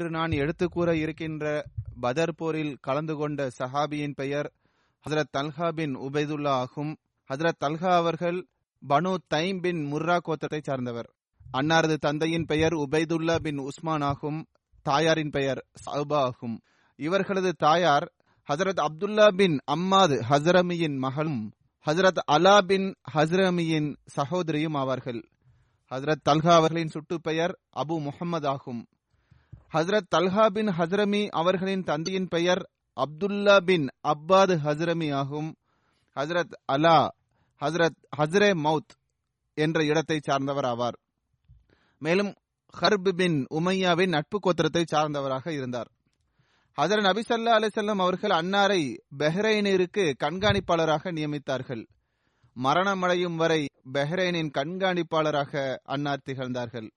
இன்று நான் எடுத்துக்கூற இருக்கின்ற பதர் போரில் கலந்து கொண்ட சஹாபியின் பெயர் ஹசரத் தல்ஹா பின் உபைதுல்லா ஆகும். ஹசரத் தல்ஹா அவர்கள் பனு தைம் பின் முர்ரா கோத்தத்தை சார்ந்தவர். அன்னாரது தந்தையின் பெயர் உபைதுல்லா பின் உஸ்மான் ஆகும். தாயாரின் பெயர் சௌபா ஆகும். இவர்களது தாயார் ஹசரத் அப்துல்லா பின் அம்மாது ஹசரமியின் மகளும் ஹசரத் அலா பின் ஹசரமியின் சகோதரியும் ஆவார்கள். ஹசரத் தல்ஹா அவர்களின் சுட்டு பெயர் அபு முகமது ஆகும். ஹசரத் தல்ஹா பின் ஹசரமி அவர்களின் தந்தையின் பெயர் அப்துல்லா பின் அப்பாது ஹசரமி ஆகும். ஹசரத் அலா ஹசரத் ஹசரே மவுத் என்ற இடத்தை சார்ந்தவர் ஆவார். மேலும் ஹர்ப் பின் உமையாவின் நட்பு கோத்திரத்தை சார்ந்தவராக இருந்தார். ஹசரத் நபிசல்லா அலிசல்லம் அவர்கள் அன்னாரை பெஹ்ரைனிற்கு கண்காணிப்பாளராக நியமித்தார்கள். மரணமடையும் வரை பெஹ்ரைனின் கண்காணிப்பாளராக அன்னார் திகழ்ந்தார்கள்.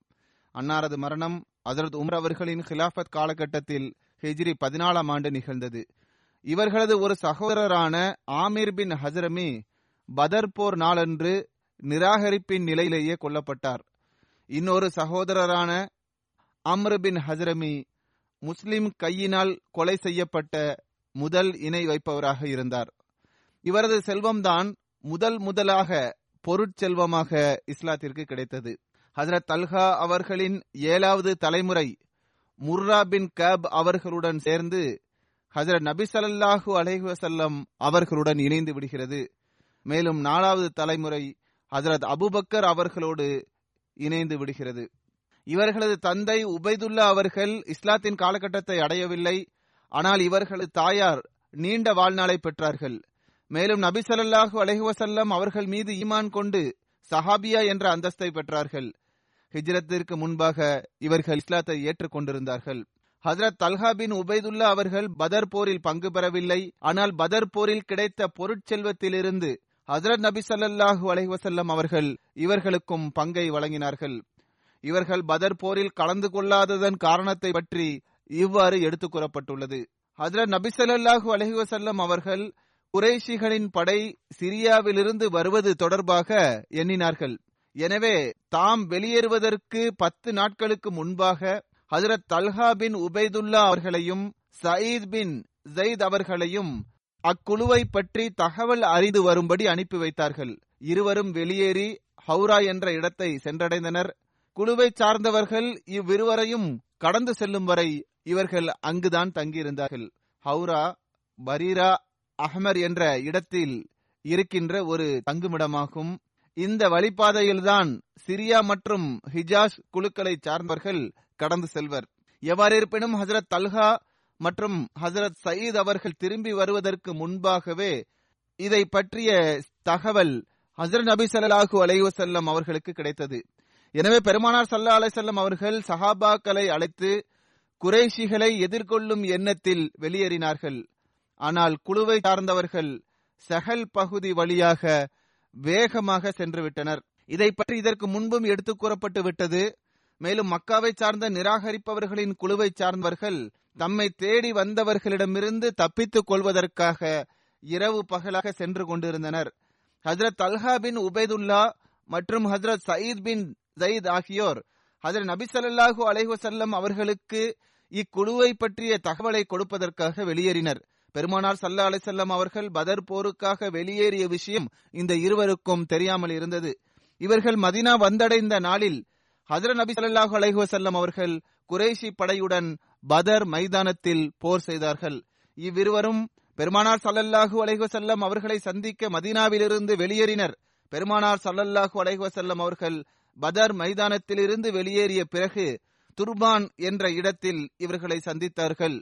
அன்னாரது மரணம் ஹசரத் உமர் அவர்களின் ஹிலாஃபத் காலகட்டத்தில் ஹிஜ்ரி பதினாலாம் ஆண்டு நிகழ்ந்தது. இவர்களது ஒரு சகோதரரான ஆமீர் பின் ஹசரமி பதர் போர் நாளன்று நிராகரிப்பின் நிலையிலேயே கொல்லப்பட்டார். இன்னொரு சகோதரரான அம்ரு பின் ஹசரமி முஸ்லிம் கையினால் கொலை செய்யப்பட்ட முதல் இணை வைப்பவராக இருந்தார். இவரது செல்வம்தான் முதல் முதலாக பொருட்செல்வமாக இஸ்லாத்திற்கு கிடைத்தது. ஹசரத் அல்ஹா அவர்களின் ஏழாவது தலைமுறை முர்ரா பின் கேப் அவர்களுடன் சேர்ந்து ஹசரத் நபி சல்லாஹூ அலைவசல்லம் அவர்களுடன் இணைந்து விடுகிறது. மேலும் நாலாவது தலைமுறை ஹசரத் அபுபக்கர் அவர்களோடு இணைந்து விடுகிறது. இவர்களது தந்தை உபைதுல்லா அவர்கள் இஸ்லாத்தின் காலகட்டத்தை அடையவில்லை. ஆனால் இவர்களது தாயார் நீண்ட வாழ்நாளை பெற்றார்கள். மேலும் நபி சல்லாஹூ அலஹுவசல்லம் அவர்கள் மீது ஈமான் கொண்டு சஹாபியா என்ற அந்தஸ்தை பெற்றார்கள். ஹிஜ்ரத்திற்கு முன்பாக இவர்கள் இஸ்லாத்தை ஏற்றுக்கொண்டிருந்தார்கள். ஹசரத் தல்ஹா பின் உபைதுல்லா அவர்கள் பதர் போரில் பங்கு பெறவில்லை. ஆனால் பதர் போரில் கிடைத்த பொருட்செல்வத்திலிருந்து ஹசரத் நபி சல்லாஹூ அலைவசல்லம் அவர்கள் இவர்களுக்கும் பங்கை வழங்கினார்கள். இவர்கள் பதர் போரில் கலந்து கொள்ளாததன் காரணத்தை பற்றி இவ்வாறு எடுத்துக் கூறப்பட்டுள்ளது. ஹசரத் நபி சல்லாஹூ அலஹிவசல்லம் அவர்கள் குறைஷிகளின் படை சிரியாவிலிருந்து வருவது தொடர்பாக எண்ணினார்கள். எனவே தாம் வெளியேறுவதற்கு பத்து நாட்களுக்கு முன்பாக ஹசரத் தல்ஹா பின் உபைதுல்லா அவர்களையும் சயீத் பின் ஜெயித் அவர்களையும் அக்குழுவை பற்றி தகவல் அறிந்து வரும்படி அனுப்பி வைத்தார்கள். இருவரும் வெளியேறி ஹவுரா என்ற இடத்தை சென்றடைந்தனர். குழுவை சார்ந்தவர்கள் இவ்விருவரையும் கடந்து செல்லும் வரை இவர்கள் அங்குதான் தங்கியிருந்தார்கள். ஹவுரா பரீரா அஹ்மர் என்ற இடத்தில் இருக்கின்ற ஒரு தங்குமிடமாகும். இந்த வழிபாதையில்தான் சிரியா மற்றும் ஹிஜாஸ் குழுக்களை சார்ந்தவர்கள் கடந்து செல்வர். எவ்வாறு இருப்பினும் ஹசரத் தல்ஹா மற்றும் ஹசரத் சயீத் அவர்கள் திரும்பி வருவதற்கு முன்பாகவே இதை பற்றிய தகவல் ஹசரத் நபி சல்லாஹூ அலைவசல்லம் அவர்களுக்கு கிடைத்தது. எனவே பெருமானார் சல்லா அலைசல்லம் அவர்கள் சஹாபாக்களை அழைத்து குறைஷிகளை எதிர்கொள்ளும் எண்ணத்தில் வெளியேறினார்கள். ஆனால் குழுவை சார்ந்தவர்கள் சஹல் பகுதி வழியாக வேகமாக சென்று விட்டனர் இதை பற்றி இதற்கு முன்பும் எடுத்துக் கூறப்பட்டு விட்டது. மேலும் மக்காவை சார்ந்த நிராகரிப்பவர்களின் குழுவை சார்ந்தவர்கள் தம்மை தேடி வந்தவர்களிடமிருந்து தப்பித்துக் கொள்வதற்காக இரவு பகலாக சென்று கொண்டிருந்தனர். ஹசரத் அல்ஹா பின் உபேதுல்லா மற்றும் ஹசரத் சயீத் பின் ஜயீத் ஆகியோர் ஹஜரத் நபி ஸல்லல்லாஹு அலைஹி அவர்களுக்கு இக்குழுவை பற்றிய தகவலை கொடுப்பதற்காக வெளியேறினர். பெருமானார் சல்லா அலிசல்லம் அவர்கள் பதர் போருக்காக வெளியேறிய விஷயம் இந்த இருவருக்கும் தெரியாமல் இருந்தது. இவர்கள் மதினா வந்தடைந்த நாளில் ஹதர நபி ஸல்லல்லாஹு அலைஹி வஸல்லம் அவர்கள் குரேஷி படையுடன் பதர் மைதானத்தில் போர் செய்தார்கள். இவ்விருவரும் பெருமானார் சல்லல்லாஹு அலைஹி அவர்களை சந்திக்க மதீனாவிலிருந்து வெளியேறினர். பெருமானார் சல்லல்லாஹு அலைஹி அவர்கள் பதர் மைதானத்திலிருந்து வெளியேறிய பிறகு துர்பான் என்ற இடத்தில் இவர்களை சந்தித்தார்கள்.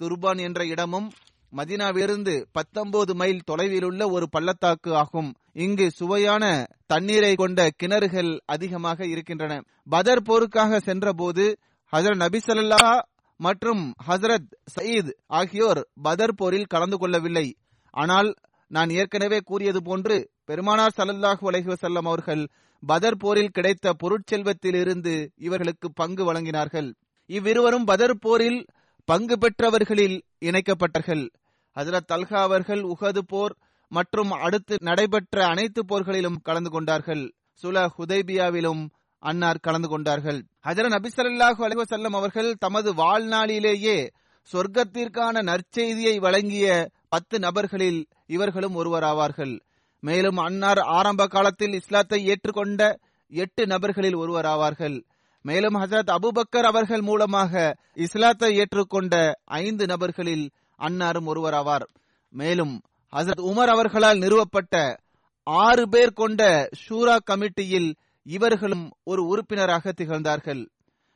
துர்பான் என்ற இடமும் மதினாவிலிருந்து பத்தொன்பது மைல் தொலைவில் உள்ள ஒரு பள்ளத்தாக்கு ஆகும். இங்கு சுவையான தண்ணீரை கொண்ட கிணறுகள் அதிகமாக இருக்கின்றன. பதர் போருக்காக சென்றபோது ஹசரத் நபிசல்லா மற்றும் ஹசரத் சயீத் ஆகியோர் பதர் போரில் கலந்து கொள்ளவில்லை. ஆனால் நான் ஏற்கனவே கூறியது போன்று பெருமானார் சல்லல்லாஹு அலஹிவசல்லம் அவர்கள் பதர் போரில் கிடைத்த பொருட்செல்வத்திலிருந்து இவர்களுக்கு பங்கு வழங்கினார்கள். இவ்விருவரும் பதர் போரில் பங்கு பெற்றவர்களில் இணைக்கப்பட்டார்கள். ஹசரத் தல்ஹா அவர்கள் உஹது போர் மற்றும் அடுத்து நடைபெற்ற அனைத்து போர்களிலும் கலந்து கொண்டார்கள். சுல ஹுதைபியாவிலும் அன்னார் கலந்து கொண்டார்கள். ஹஜரத் நபிசல்லாஹு அலிவசல்லம் அவர்கள் தமது வாழ்நாளிலேயே சொர்க்கத்திற்கான நற்செய்தியை வழங்கிய பத்து நபர்களில் இவர்களும் ஒருவராவார்கள். மேலும் அன்னார் ஆரம்ப காலத்தில் இஸ்லாத்தை ஏற்றுக்கொண்ட எட்டு நபர்களில் ஒருவராவார்கள். மேலும் ஹசரத் அபுபக்கர் அவர்கள் மூலமாக இஸ்லாத்தை ஏற்றுக்கொண்ட ஐந்து நபர்களில் அன்னாரும் ஒருவராவார் மேலும் ஹசரத் உமர் அவர்களால் நிறுவப்பட்ட ஆறு பேர் கொண்ட ஷூரா கமிட்டியில் இவர்களும் ஒரு உறுப்பினராக திகழ்ந்தார்கள்.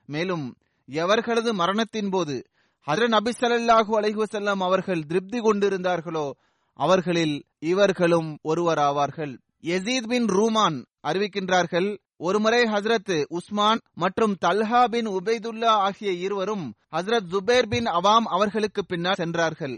மேலும் எவர்களது மரணத்தின் போது ஹசரத் நபி ஸல்லல்லாஹு அலைஹுசல்லாம் அவர்கள் திருப்தி கொண்டிருந்தார்களோ அவர்களில் இவர்களும் ஒருவராவார்கள். எசீத் பின் ரூமான் அறிவிக்கின்றார்கள் ஒருமுறை ஹசரத் உஸ்மான் மற்றும் தல்ஹா பின் உபைதுல்லா ஆகிய இருவரும் ஹசரத் ஜுபேர் பின் அவாம் அவர்களுக்கு பின்னால் சென்றார்கள்.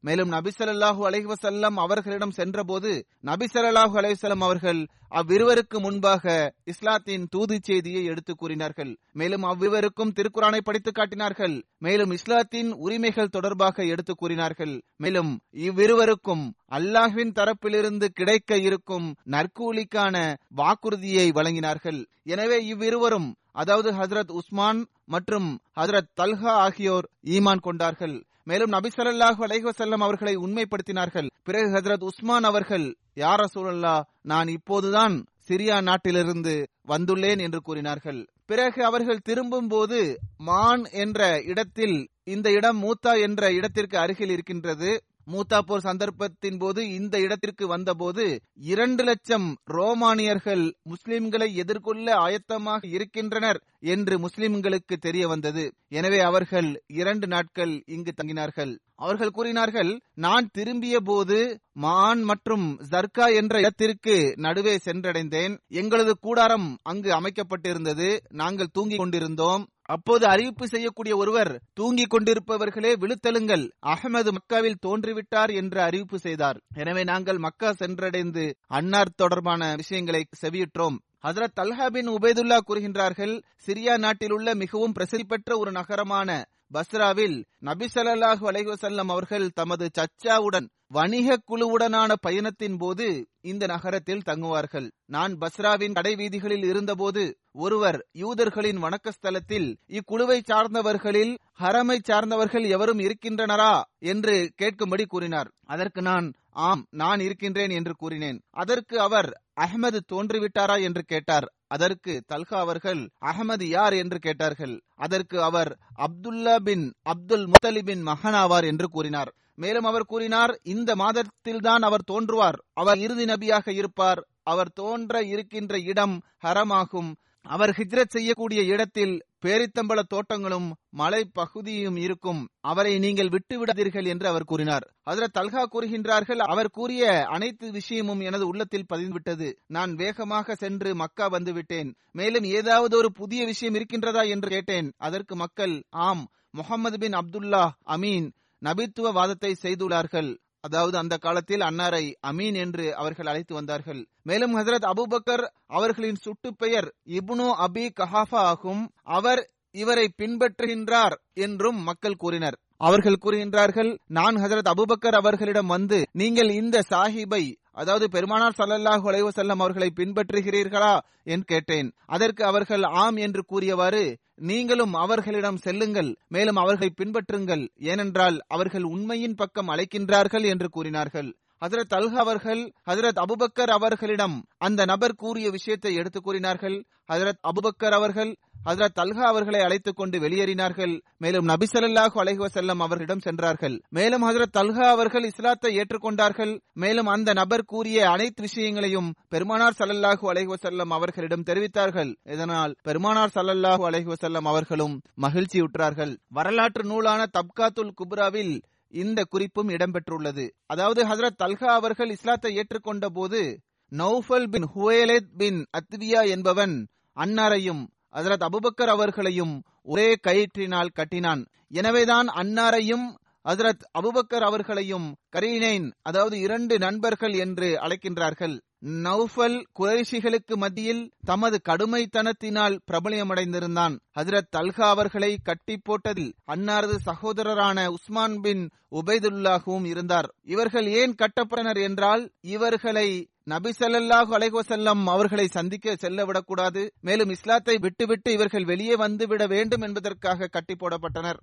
மேலும் நபி அலைவசல்லம் அவர்களிடம் சென்றபோது நபி அலைவசல்லம் அவர்கள் அவ்விருவருக்கு முன்பாக இஸ்லாத்தின் தூது செய்தியை எடுத்து கூறினார்கள். மேலும் அவ்விருவருக்கும் திருக்குறானை படித்து காட்டினார்கள். மேலும் இஸ்லாத்தின் உரிமைகள் தொடர்பாக எடுத்து கூறினார்கள். மேலும் இவ்விருவருக்கும் அல்லாஹ்வின் தரப்பிலிருந்து கிடைக்க இருக்கும் நற்கூலிக்கான வாக்குறுதியை வழங்கினார்கள். எனவே இவ்விருவரும் அதாவது ஹசரத் உஸ்மான் மற்றும் ஹசரத் தல்ஹா ஆகியோர் ஈமான் கொண்டார்கள். மேலும் நபி ஸல்லல்லாஹு அலைஹி அவர்களை உண்மைப்படுத்தினார்கள். பிறகு ஹசரத் உஸ்மான் அவர்கள் யார சூழல்லா நான் இப்போதுதான் சிரியா நாட்டிலிருந்து வந்துள்ளேன் என்று கூறினார்கள். பிறகு அவர்கள் திரும்பும் போது மான் என்ற இடத்தில் இந்த இடம் மூத்தா என்ற இடத்திற்கு அருகில் இருக்கின்றது. மூத்தா போர் சந்தர்ப்பத்தின் போது இந்த இடத்திற்கு வந்தபோது இரண்டு லட்சம் ரோமானியர்கள் முஸ்லிம்களை எதிர்கொள்ள ஆயத்தமாக இருக்கின்றனர் என்று முஸ்லிம்களுக்கு தெரிய வந்தது எனவே அவர்கள் இரண்டு நாட்கள் இங்கு தங்கினார்கள். அவர்கள் கூறினார்கள் நான் திரும்பிய போது மான் மற்றும் ஜர்கா என்ற இடத்திற்கு நடுவே சென்றடைந்தேன். எங்களது கூடாரம் அங்கு அமைக்கப்பட்டிருந்தது. நாங்கள் தூங்கிக் கொண்டிருந்தோம். அப்போது அறிவிப்பு செய்யக்கூடிய ஒருவர் தூங்கிக் கொண்டிருப்பவர்களே விழுத்தலுங்கள் அகமது மக்காவில் தோன்றிவிட்டார் என்று அறிவிப்பு செய்தார். எனவே நாங்கள் மக்கா சென்றடைந்து அன்னார் தொடர்பான விஷயங்களை செவியுற்றோம். ஹசரத் தல்ஹா பின் உபேதுல்லா கூறுகின்றார்கள் சிரியா நாட்டில் உள்ள மிகவும் பிரசித்தி பெற்ற ஒரு நகரமான பஸ்ராவில் நபி ஸல்லல்லாஹு அலைஹசல்லம் அவர்கள் தமது சச்சாவுடன் வணிக குழுவுடனான பயணத்தின் போது இந்த நகரத்தில் தங்குவார்கள். நான் பஸ்ராவின் கடைவீதிகளில் இருந்தபோது ஒருவர் யூதர்களின் வணக்கஸ்தலத்தில் இக்குழுவை சார்ந்தவர்களில் ஹரமை சார்ந்தவர்கள் எவரும் இருக்கின்றனரா? என்று கேட்கும்படி கூறினார். அதற்கு நான் ஆம் நான் இருக்கின்றேன் என்று கூறினேன். அதற்கு அவர் அஹ்மது தோன்றிவிட்டாரா? என்று கேட்டார். அதற்கு தல்கா அவர்கள் அகமது யார்? என்று கேட்டார்கள். அதற்கு அவர் அப்துல்லா பின் அப்துல் முத்தலிபின் மகனாவார் என்று கூறினார். மேலும் அவர் கூறினார் இந்த மாதத்தில்தான் அவர் தோன்றுவார். அவர் இறுதி நபியாக இருப்பார். அவர் தோன்ற இருக்கின்ற இடம் ஹரமாகும். அவர் ஹிஜ்ரத் செய்யக்கூடிய இடத்தில் பேரித்தம்பள தோட்டங்களும் மலை பகுதியும் இருக்கும். அவரை நீங்கள் விட்டுவிடாதீர்கள் என்று அவர் கூறினார். அதில் தல்கா கூறுகின்றார்கள் அவர் கூறிய அனைத்து விஷயமும் எனது உள்ளத்தில் பதிந்துவிட்டது. நான் வேகமாக சென்று மக்கா வந்துவிட்டேன். மேலும் ஏதாவது ஒரு புதிய விஷயம் இருக்கின்றதா என்று கேட்டேன். அதற்கு மக்கள் ஆம் முகமது பின் அப்துல்லா அமீன். நபித்துவ வாதத்தை செய்துள்ளார்கள். அதாவது அந்த காலத்தில் அன்னாரை அமீன் என்று அவர்கள் அழைத்து வந்தார்கள். மேலும் ஹசரத் அபுபக்கர் அவர்களின் சுட்டு பெயர் இப்னு அபி கஹாஃபா ஆகும். அவர் இவரை பின்பற்றுகின்றார் என்றும் மக்கள் கூறினர். அவர்கள் கூறுகின்றார்கள் நான் ஹசரத் அபுபக்கர் அவர்களிடம் வந்து நீங்கள் இந்த சாஹிபை அதாவது பெருமானார் சல்லல்லாஹு அலைவசல்லம் அவர்களை பின்பற்றுகிறீர்களா என்று கேட்டேன். அதற்கு அவர்கள் ஆம் என்று கூறியவாறு நீங்களும் அவர்களிடம் செல்லுங்கள் மேலும் அவர்களை பின்பற்றுங்கள் ஏனென்றால் அவர்கள் உண்மையின் பக்கம் அழைக்கின்றார்கள் என்று கூறினார்கள். ஹசரத் அல்ஹா அவர்கள் ஹசரத் அபுபக்கர் அவர்களிடம் அந்த நபர் கூறிய விஷயத்தை எடுத்து கூறினார்கள். ஹசரத் அபுபக்கர் அவர்கள் ஹசரத் தல்ஹா அவர்களை அழைத்துக் கொண்டு வெளியேறினார்கள். மேலும் நபிசல்லாஹு அலைஹு வசல்லம் அவர்களிடம் சென்றார்கள். மேலும் ஹசரத் தல்ஹா அவர்கள் இஸ்லாத்தை ஏற்றுக்கொண்டார்கள். மேலும் அந்த நபர் கூறிய அனைத்து விஷயங்களையும் பெருமானார் சல்லல்லாஹு அலைஹு வசல்லம் அவர்களிடம் தெரிவித்தார்கள். இதனால் பெருமானார் சல்லல்லாஹு அலைஹு வசல்லம் அவர்களும் மகிழ்ச்சியுற்றார்கள். வரலாற்று நூலான தப்காத்துல் குப்ராவில் இந்த குறிப்பும் இடம்பெற்றுள்ளது. அதாவது ஹசரத் தல்ஹா அவர்கள் இஸ்லாத்தை ஏற்றுக்கொண்ட போது நௌஃபல் பின் ஹுவேலத் பின் அத்வியா என்பவன் அன்னாரையும் ஹசரத் அபுபக்கர் அவர்களையும் ஒரே கயிற்றினால் கட்டினான். எனவேதான் அன்னாரையும் ஹசரத் அபுபக்கர் அவர்களையும் கரீனைன் அதாவது இரண்டு நண்பர்கள் என்று அழைக்கின்றார்கள். நௌஃபல் குறைஷிகளுக்கு மத்தியில் தமது கடுமைத்தனத்தினால் பிரபலியமடைந்திருந்தான் ஹசரத் தல்கா அவர்களை கட்டி போட்டதில் அன்னாரது சகோதரரான உஸ்மான் பின் உபைதுல்லாகவும் இருந்தார். இவர்கள் ஏன் கட்டப்பட்டனர் என்றால் இவர்களை நபி ஸல்லல்லாஹு அலைஹசல்லம் அவர்களை சந்திக்க செல்ல விடக்கூடாது. மேலும் இஸ்லாத்தை விட்டுவிட்டு இவர்கள் வெளியே வந்து விட வேண்டும் என்பதற்காக கட்டி போடப்பட்டனர்.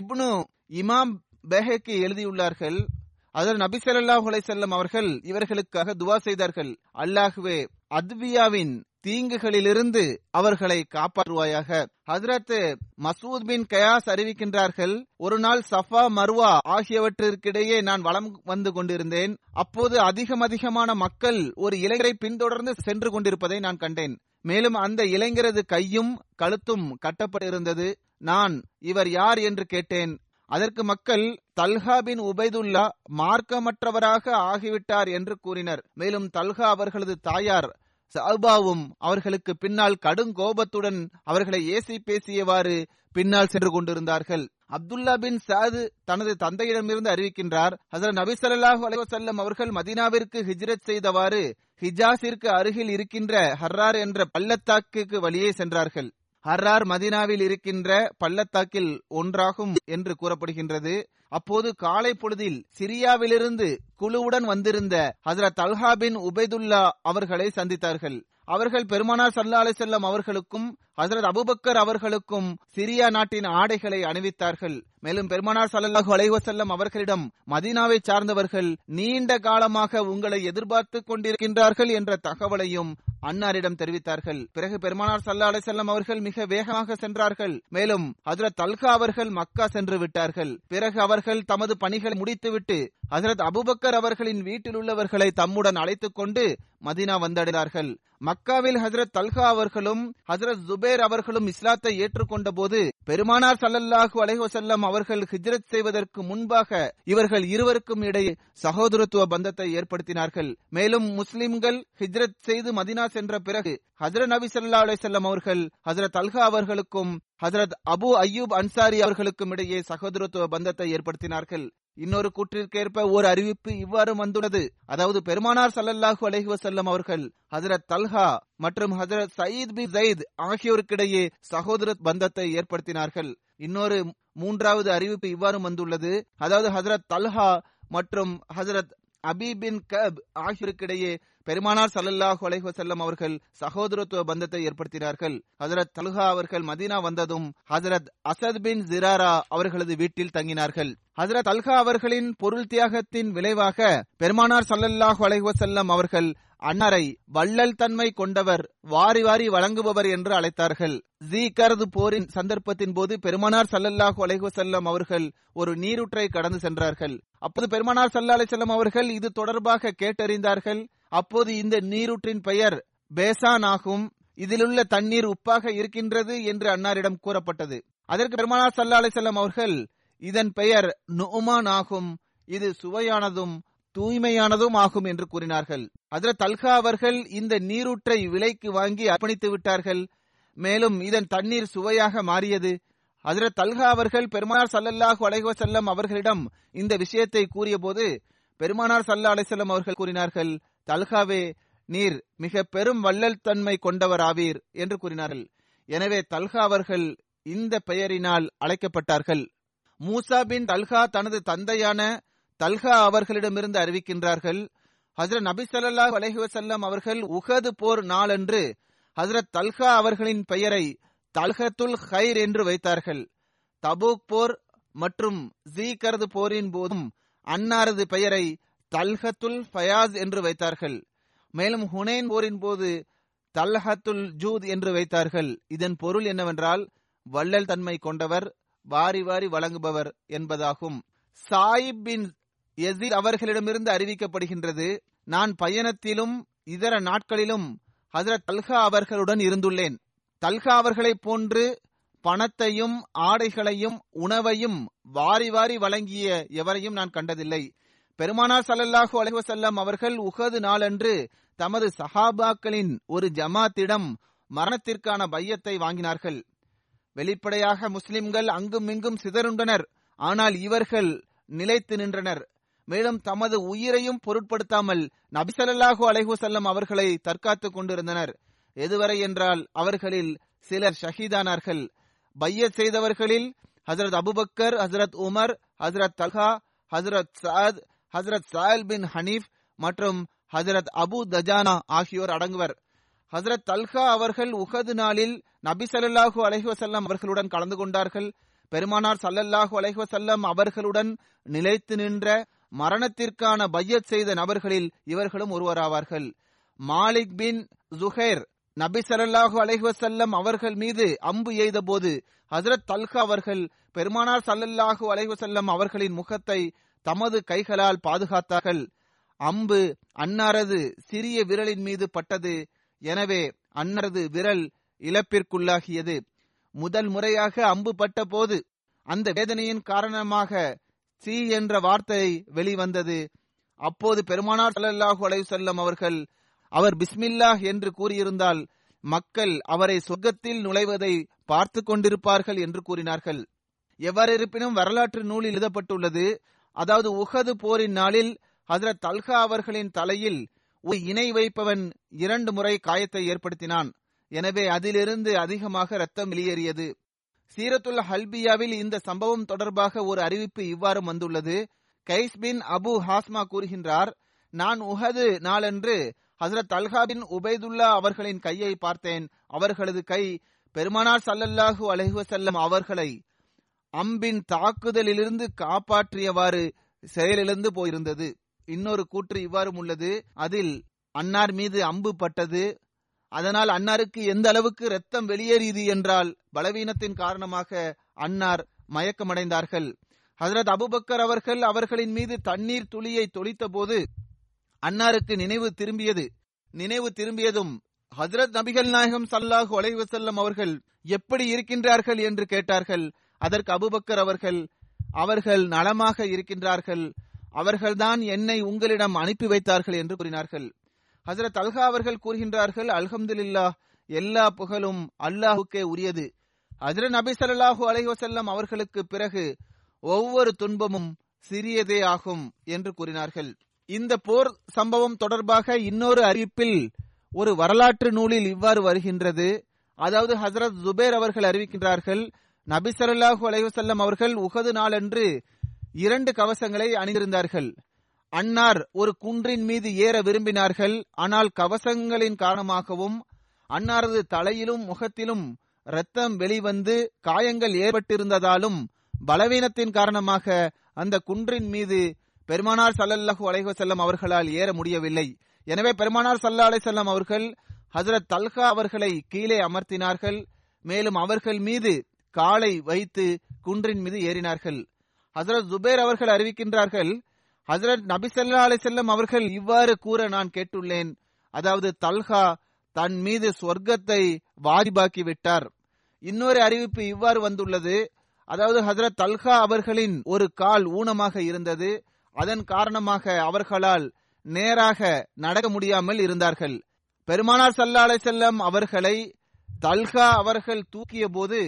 இப்னு இமாம் பெஹேக்கு எழுதியுள்ளார்கள் அதில் நபி ஸல்லல்லாஹு அலைஹி அவர்கள் இவர்களுக்காக துவா செய்தார்கள். அல்லாஹுவே அத்வியாவின் தீங்குகளிலிருந்து அவர்களை காப்பாற்றுவாயாக. ஹசரத் மசூத் பின் கயாஸ் அறிவிக்கின்றார்கள் ஒரு நாள் சஃபா மர்வா ஆகியவற்றிற்கிடையே நான் வளம் வந்து கொண்டிருந்தேன். அப்போது அதிகம் அதிகமான மக்கள் ஒரு இளைஞரை பின்தொடர்ந்து சென்று கொண்டிருப்பதை நான் கண்டேன். மேலும் அந்த இளைஞரது கையும் கழுத்தும் கட்டப்பட்டிருந்தது. நான் இவர் யார்? என்று கேட்டேன். அதற்கு மக்கள் தல்ஹா பின் உபைதுல்லா மார்க்கமற்றவராக ஆகிவிட்டார் என்று கூறினர். மேலும் தல்ஹா அவர்களது தாயார் சல்பாவும் அவர்களுக்கு பின்னால் கடும் கோபத்துடன் அவர்களை ஏசி பேசியவாறு பின்னால் சென்று கொண்டிருந்தார்கள். அப்துல்லா பின் சாது தனது தந்தையிடமிருந்து அறிவிக்கின்றார் ஹசரத் நபி ஸல்லல்லாஹு அலைவசல்லம் அவர்கள் மதீனாவிற்கு ஹிஜ்ரத் செய்தவாறு ஹிஜாஸிற்கு அருகில் இருக்கின்ற ஹர்ரார் என்ற பள்ளத்தாக்கு வழியே சென்றார்கள். ஹர்ரார் மதினாவில் இருக்கின்ற பள்ளத்தாக்கில் ஒன்றாகும் என்று கூறப்படுகின்றது. அப்போது காலை பொழுதில் சிரியாவிலிருந்து குழுவுடன் வந்திருந்த ஹசரத் அல்ஹா பின் உபைதுல்லா அவர்களை சந்தித்தார்கள். அவர்கள் பெருமானார் சல்லா அலிசல்லம் அவர்களுக்கும் ஹசரத் அபுபக்கர் அவர்களுக்கும் சிரியா நாட்டின் ஆடைகளை அணிவித்தார்கள். மேலும் பெருமானார் சல்லல்லாஹு அலைவசல்லம் அவர்களிடம் மதீனாவை சார்ந்தவர்கள் நீண்ட காலமாக உங்களை எதிர்பார்த்து கொண்டிருக்கின்றார்கள் என்ற தகவலையும் அன்னாரிடம் தெரிவித்தார்கள். பிறகு பெருமானார் சல்லா அலிசல்லம் அவர்கள் மிக வேகமாக சென்றார்கள். மேலும் ஹசரத் தல்கா அவர்கள் மக்கா சென்று விட்டார்கள். பிறகு அவர்கள் தமது பணிகளை முடித்துவிட்டு ஹசரத் அபுபக்கர் அவர்களின் வீட்டில் உள்ளவர்களை தம்முடன் அழைத்துக் கொண்டு மதீனா வந்தடைந்தார்கள். மக்காவில் ஹசரத் தல்கா அவர்களும் ஹசரத் ஜுபேர் அவர்களும் இஸ்லாத்தை ஏற்றுக்கொண்ட போது பெருமானார் சல்லல்லாஹு அலைஹசல்லம் அவர்கள் ஹிஜ்ரத் செய்வதற்கு முன்பாக இவர்கள் இருவருக்கும் இடையே சகோதரத்துவ பந்தத்தை ஏற்படுத்தினார்கள். மேலும் முஸ்லிம்கள் ஹிஜ்ரத் செய்து மதினா சென்ற பிறகு ஹசரத் நபி சல்லா அலைஹி அவர்கள் ஹசரத் அல்ஹா அவர்களுக்கும் ஹசரத் அபு அய்யூப் அன்சாரி அவர்களுக்கும் இடையே சகோதரத்துவ பந்தத்தை ஏற்படுத்தினார்கள். இன்னொரு கூற்றிற்கேற்ப ஒரு அறிவிப்பு இவ்வாறு வந்துள்ளது. அதாவது பெருமானார் சல்லல்லாஹு அலஹி வசல்லம் அவர்கள் ஹசரத் தல்ஹா மற்றும் ஹசரத் சயீத் பி ஜயித் ஆகியோருக்கிடையே சகோதர பந்தத்தை ஏற்படுத்தினார்கள். இன்னொரு மூன்றாவது அறிவிப்பு இவ்வாறு வந்துள்ளது. அதாவது ஹசரத் தல்ஹா மற்றும் ஹசரத் அபி பின் கப் ஆகியோருக்கிடையே பெருமானார் சல்லல்லாஹு அலைஹசல்லம் அவர்கள் சகோதரத்துவ பந்தத்தை ஏற்படுத்தினார்கள். ஹசரத் தலுஹா அவர்கள் மதீனா வந்ததும் ஹசரத் அசத் பின் ஜிராரா அவர்களது வீட்டில் தங்கினார்கள். ஹசரத் அல்ஹா அவர்களின் பொருள் தியாகத்தின் விளைவாக பெருமானார் சல்லல்லாஹு அலைஹசல்லம் அவர்கள் அன்னாரை வள்ளல் தன்மை கொண்டவர் வாரி வாரி வழங்குபவர் என்று அழைத்தார்கள். ஜீகரது போரின் சந்தர்ப்பத்தின் போது பெருமானார் சல்லல்லாஹு அலைஹசல்லம் அவர்கள் ஒரு நீரூற்றை கடந்து சென்றார்கள். அப்போது பெருமானார் சல்லா அலிசல்லம் அவர்கள் இது தொடர்பாக கேட்டறிந்தார்கள். அப்போது இந்த நீரூற்றின் பெயர் பேசான் ஆகும். இதிலுள்ள தண்ணீர் உப்பாக இருக்கின்றது என்று அன்னாரிடம் கூறப்பட்டது. அதற்கு பெருமானார் சல்லா அலிசல்லாம் அவர்கள் இதன் பெயர் நுமான் ஆகும். இது சுவையானதும் தூய்மையானதும் ஆகும் என்று கூறினார்கள். அதில் தல்கா அவர்கள் இந்த நீரூற்றை விலைக்கு வாங்கி அர்ப்பணித்து விட்டார்கள். மேலும் இதன் தண்ணீர் சுவையாக மாறியது. அதில் தல்கா அவர்கள் பெருமானார் சல்லல்லாஹு அலைஹி அவர்களிடம் இந்த விஷயத்தை கூறிய போது பெருமானார் சல்லா அலிசல்லம் அவர்கள் கூறினார்கள் தல்ஹாவே நீர் மிக பெரும் வள்ளல் தன்மை கொண்டவராவீர் என்று கூறினார்கள். எனவே தல்ஹா அவர்கள் இந்த பெயரினால் அழைக்கப்பட்டார்கள். மூசா பின் தல்ஹா தனது தந்தையான தல்ஹா அவர்களிடமிருந்து அறிவிக்கின்றார்கள் ஹசரத் நபி ஸல்லல்லாஹு அவர்கள் உஹது போர் நாளன்று ஹசரத் தல்ஹா அவர்களின் பெயரை தல்ஹத்துல் ஹைர் என்று வைத்தார்கள். தபூக் போர் மற்றும் ஜீகரது போரின் போதும் அன்னாரது பெயரை தல்ஹத்துல் ஃபயாஸ் என்று வைத்தார்கள். மேலும் ஹுனைன் போரின் போது தல்ஹத்துல் ஜூத் என்று வைத்தார்கள். இதன் பொருள் என்னவென்றால் வள்ளல் தன்மை கொண்டவர் வாரி வாரி வழங்குபவர் என்பதாகும். சாயிப் பின் யசீத் அவர்களிடமிருந்து அறிவிக்கப்படுகின்றது நான் பயணத்திலும் இதர நாட்களிலும் ஹசரத் தல்ஹா அவர்களுடன் இருந்துள்ளேன். தல்ஹா அவர்களைப் போன்று பணத்தையும் ஆடைகளையும் உணவையும் வாரி வாரி வழங்கிய எவரையும் நான் கண்டதில்லை. பெருமானார் சல்லல்லாஹு அலைவசல்லம் அவர்கள் உகது நாளன்று தமது சஹாபாக்களின் ஒரு ஜமாத்திடம் மரணத்திற்கான பையத்தை வாங்கினார்கள். வெளிப்படையாக முஸ்லிம்கள் அங்கும் இங்கும் சிதறுண்டனர். ஆனால் இவர்கள் நிலைத்து நின்றனர். மேலும் தமது உயிரையும் பொருட்படுத்தாமல் நபிசல்லாஹு அலைஹுசல்லம் அவர்களை தற்காத்துக் கொண்டிருந்தனர். எதுவரை என்றால் அவர்களில் சிலர் ஷஹீதானார்கள். பையத் செய்தவர்களில் ஹசரத் அபுபக்கர் ஹசரத் உமர் ஹசரத் தல்ஹா ஹசரத் சாத் ஹசரத் சாயல் பின் ஹனீஃப் மற்றும் ஹசரத் அபு தஜானா ஆகியோர் அடங்குவர். ஹசரத் தல்ஹா அவர்கள் உகது நாளில் நபி சல்லாஹூ அலஹிவசல்லம் அவர்களுடன் கலந்து கொண்டார்கள். பெருமானார் சல்லல்லாஹூ அலஹிவசல்லம் அவர்களுடன் நிலைத்து நின்ற மரணத்திற்கான பையத் செய்த நபர்களில் இவர்களும் ஒருவராவார்கள். மாலிக் பின் ஜுஹேர் நபி சல்லாஹு அலைஹி அவர்கள் மீது அம்பு எய்த போது ஹசரத் தல்கா அவர்கள் பெருமானார் சல்லல்லாஹு அலைஹி அவர்களின் முகத்தை தமது கைகளால் பாதுகாத்தார்கள். அம்பு அன்னாரது சிறிய விரலின் மீது பட்டது. எனவே அன்னரது விரல் இழப்பிற்குள்ளாகியது. முதல் முறையாக அம்பு பட்ட போது அந்த வேதனையின் காரணமாக சி என்ற வார்த்தை வெளிவந்தது. அப்போது பெருமானார் சல்லல்லாஹு அலை வஸல்லம் அவர்கள் அவர் பிஸ்மில்லாஹ் என்று கூறியிருந்தால் மக்கள் அவரை சொர்க்கத்தில் நுழைவதை பார்த்து கொண்டிருப்பார்கள் என்று கூறினார்கள். எவ்வாறிருப்பினும் வரலாற்று நூலில் எழுதப்பட்டுள்ளது அதாவது உஹது போரின் நாளில் ஹசரத் தல்ஹா அவர்களின் தலையில் ஒரு இணை வைப்பவன் இரண்டு முறை காயத்தை ஏற்படுத்தினான். எனவே அதிலிருந்து அதிகமாக ரத்தம் வெளியேறியது. சீரத்துல் ஹல்பியாவில் இந்த சம்பவம் தொடர்பாக ஒரு அறிவிப்பு இவ்வாறு வந்துள்ளது. கைஸ் பின் அபு ஹாஸ்மா கூறுகின்றார் நான் உஹது நாளன்று ஹசரத் அல்ஹா பின் உபைதுல்லா அவர்களின் கையை பார்த்தேன். அவர்களது கை பெருமானார் சல்லல்லாஹு அலஹுவசல்லம் அவர்களை அம்பின் தாக்குதலிலிருந்து காப்பாற்றியவாறு செயலிழந்து போயிருந்தது. இன்னொரு கூற்று இவ்வாறும் உள்ளது. அதில் அன்னார் மீது அம்பு பட்டது. அதனால் அன்னாருக்கு எந்த அளவுக்கு ரத்தம் வெளியேறியது என்றால் பலவீனத்தின் காரணமாக அன்னார் மயக்கமடைந்தார்கள். ஹசரத் அபுபக்கர் அவர்கள் அவர்களின் மீது தண்ணீர் துளியை தொளித்த போது அன்னாருக்கு நினைவு திரும்பியது. நினைவு திரும்பியதும் ஹசரத் நபிகள் நாயகம் சல்லாஹூ அலைவசல்லம் அவர்கள் எப்படி இருக்கின்றார்கள்? என்று கேட்டார்கள். அதற்கு அபுபக்கர் அவர்கள் அவர்கள் நலமாக இருக்கின்றார்கள் அவர்கள்தான் என்னை உங்களிடம் அனுப்பி வைத்தார்கள் என்று கூறினார்கள். ஹசரத் அல்ஹா அவர்கள் கூறுகின்றார்கள் அல்ஹம்துல்லா எல்லா புகழும் அல்லாஹுக்கே உரியது. ஹசரத் நபி சல்லாஹூ அலைஹசல்லம் அவர்களுக்கு பிறகு ஒவ்வொரு துன்பமும் சிறியதே ஆகும் என்று கூறினார்கள். இந்த போர் சம்பவம் தொடர்பாக இன்னொரு அறிவிப்பில் ஒரு வரலாற்று நூலில் இவ்வாறு வருகின்றது. அதாவது ஹசரத் ஜுபேர் அவர்கள் அறிவிக்கின்றார்கள் நபி ஸல்லல்லாஹு அலைஹி அவர்கள் உகது நாளன்று இரண்டு கவசங்களை அணிந்திருந்தார்கள். அன்னார் ஒரு குன்றின் மீது ஏற விரும்பினார்கள். ஆனால் கவசங்களின் காரணமாகவும் அன்னாரது தலையிலும் முகத்திலும் இரத்தம் வெளிவந்து காயங்கள் ஏற்பட்டிருந்ததாலும் பலவீனத்தின் காரணமாக அந்த குன்றின் மீது பெருமானார் சல்லல்லாஹு அலைஹசல்லம் அவர்களால் ஏற முடியவில்லை. எனவே பெருமானார் சல்லா அலைசல்லம் அவர்கள் ஹசரத் தல்கா அவர்களை கீழே அமர்த்தினார்கள். மேலும் அவர்கள் மீது காலை வைத்து குன்றின் மீது ஏறினார்கள். ஹசரத் ஜுபேர் அவர்கள் அறிவிக்கின்றார்கள் ஹசரத் நபி சல்லா செல்லம் அவர்கள் இவ்வாறு கூற நான் கேட்டுள்ளேன். அதாவது தல்ஹா தன் மீது சொர்க்கத்தை வாரிபாக்கி விட்டார் இன்னொரு அறிவிப்பு இவ்வாறு வந்துள்ளது அதாவது ஹசரத் தல்ஹா அவர்களின் ஒரு கால் ஊனமாக இருந்தது. அதன் காரணமாக அவர்களால் நேராக நடக்க முடியாமல் இருந்தார்கள். பெருமானார் சல்லா அலை செல்லம் அவர்களை தல்ஹா அவர்கள் தூக்கிய போது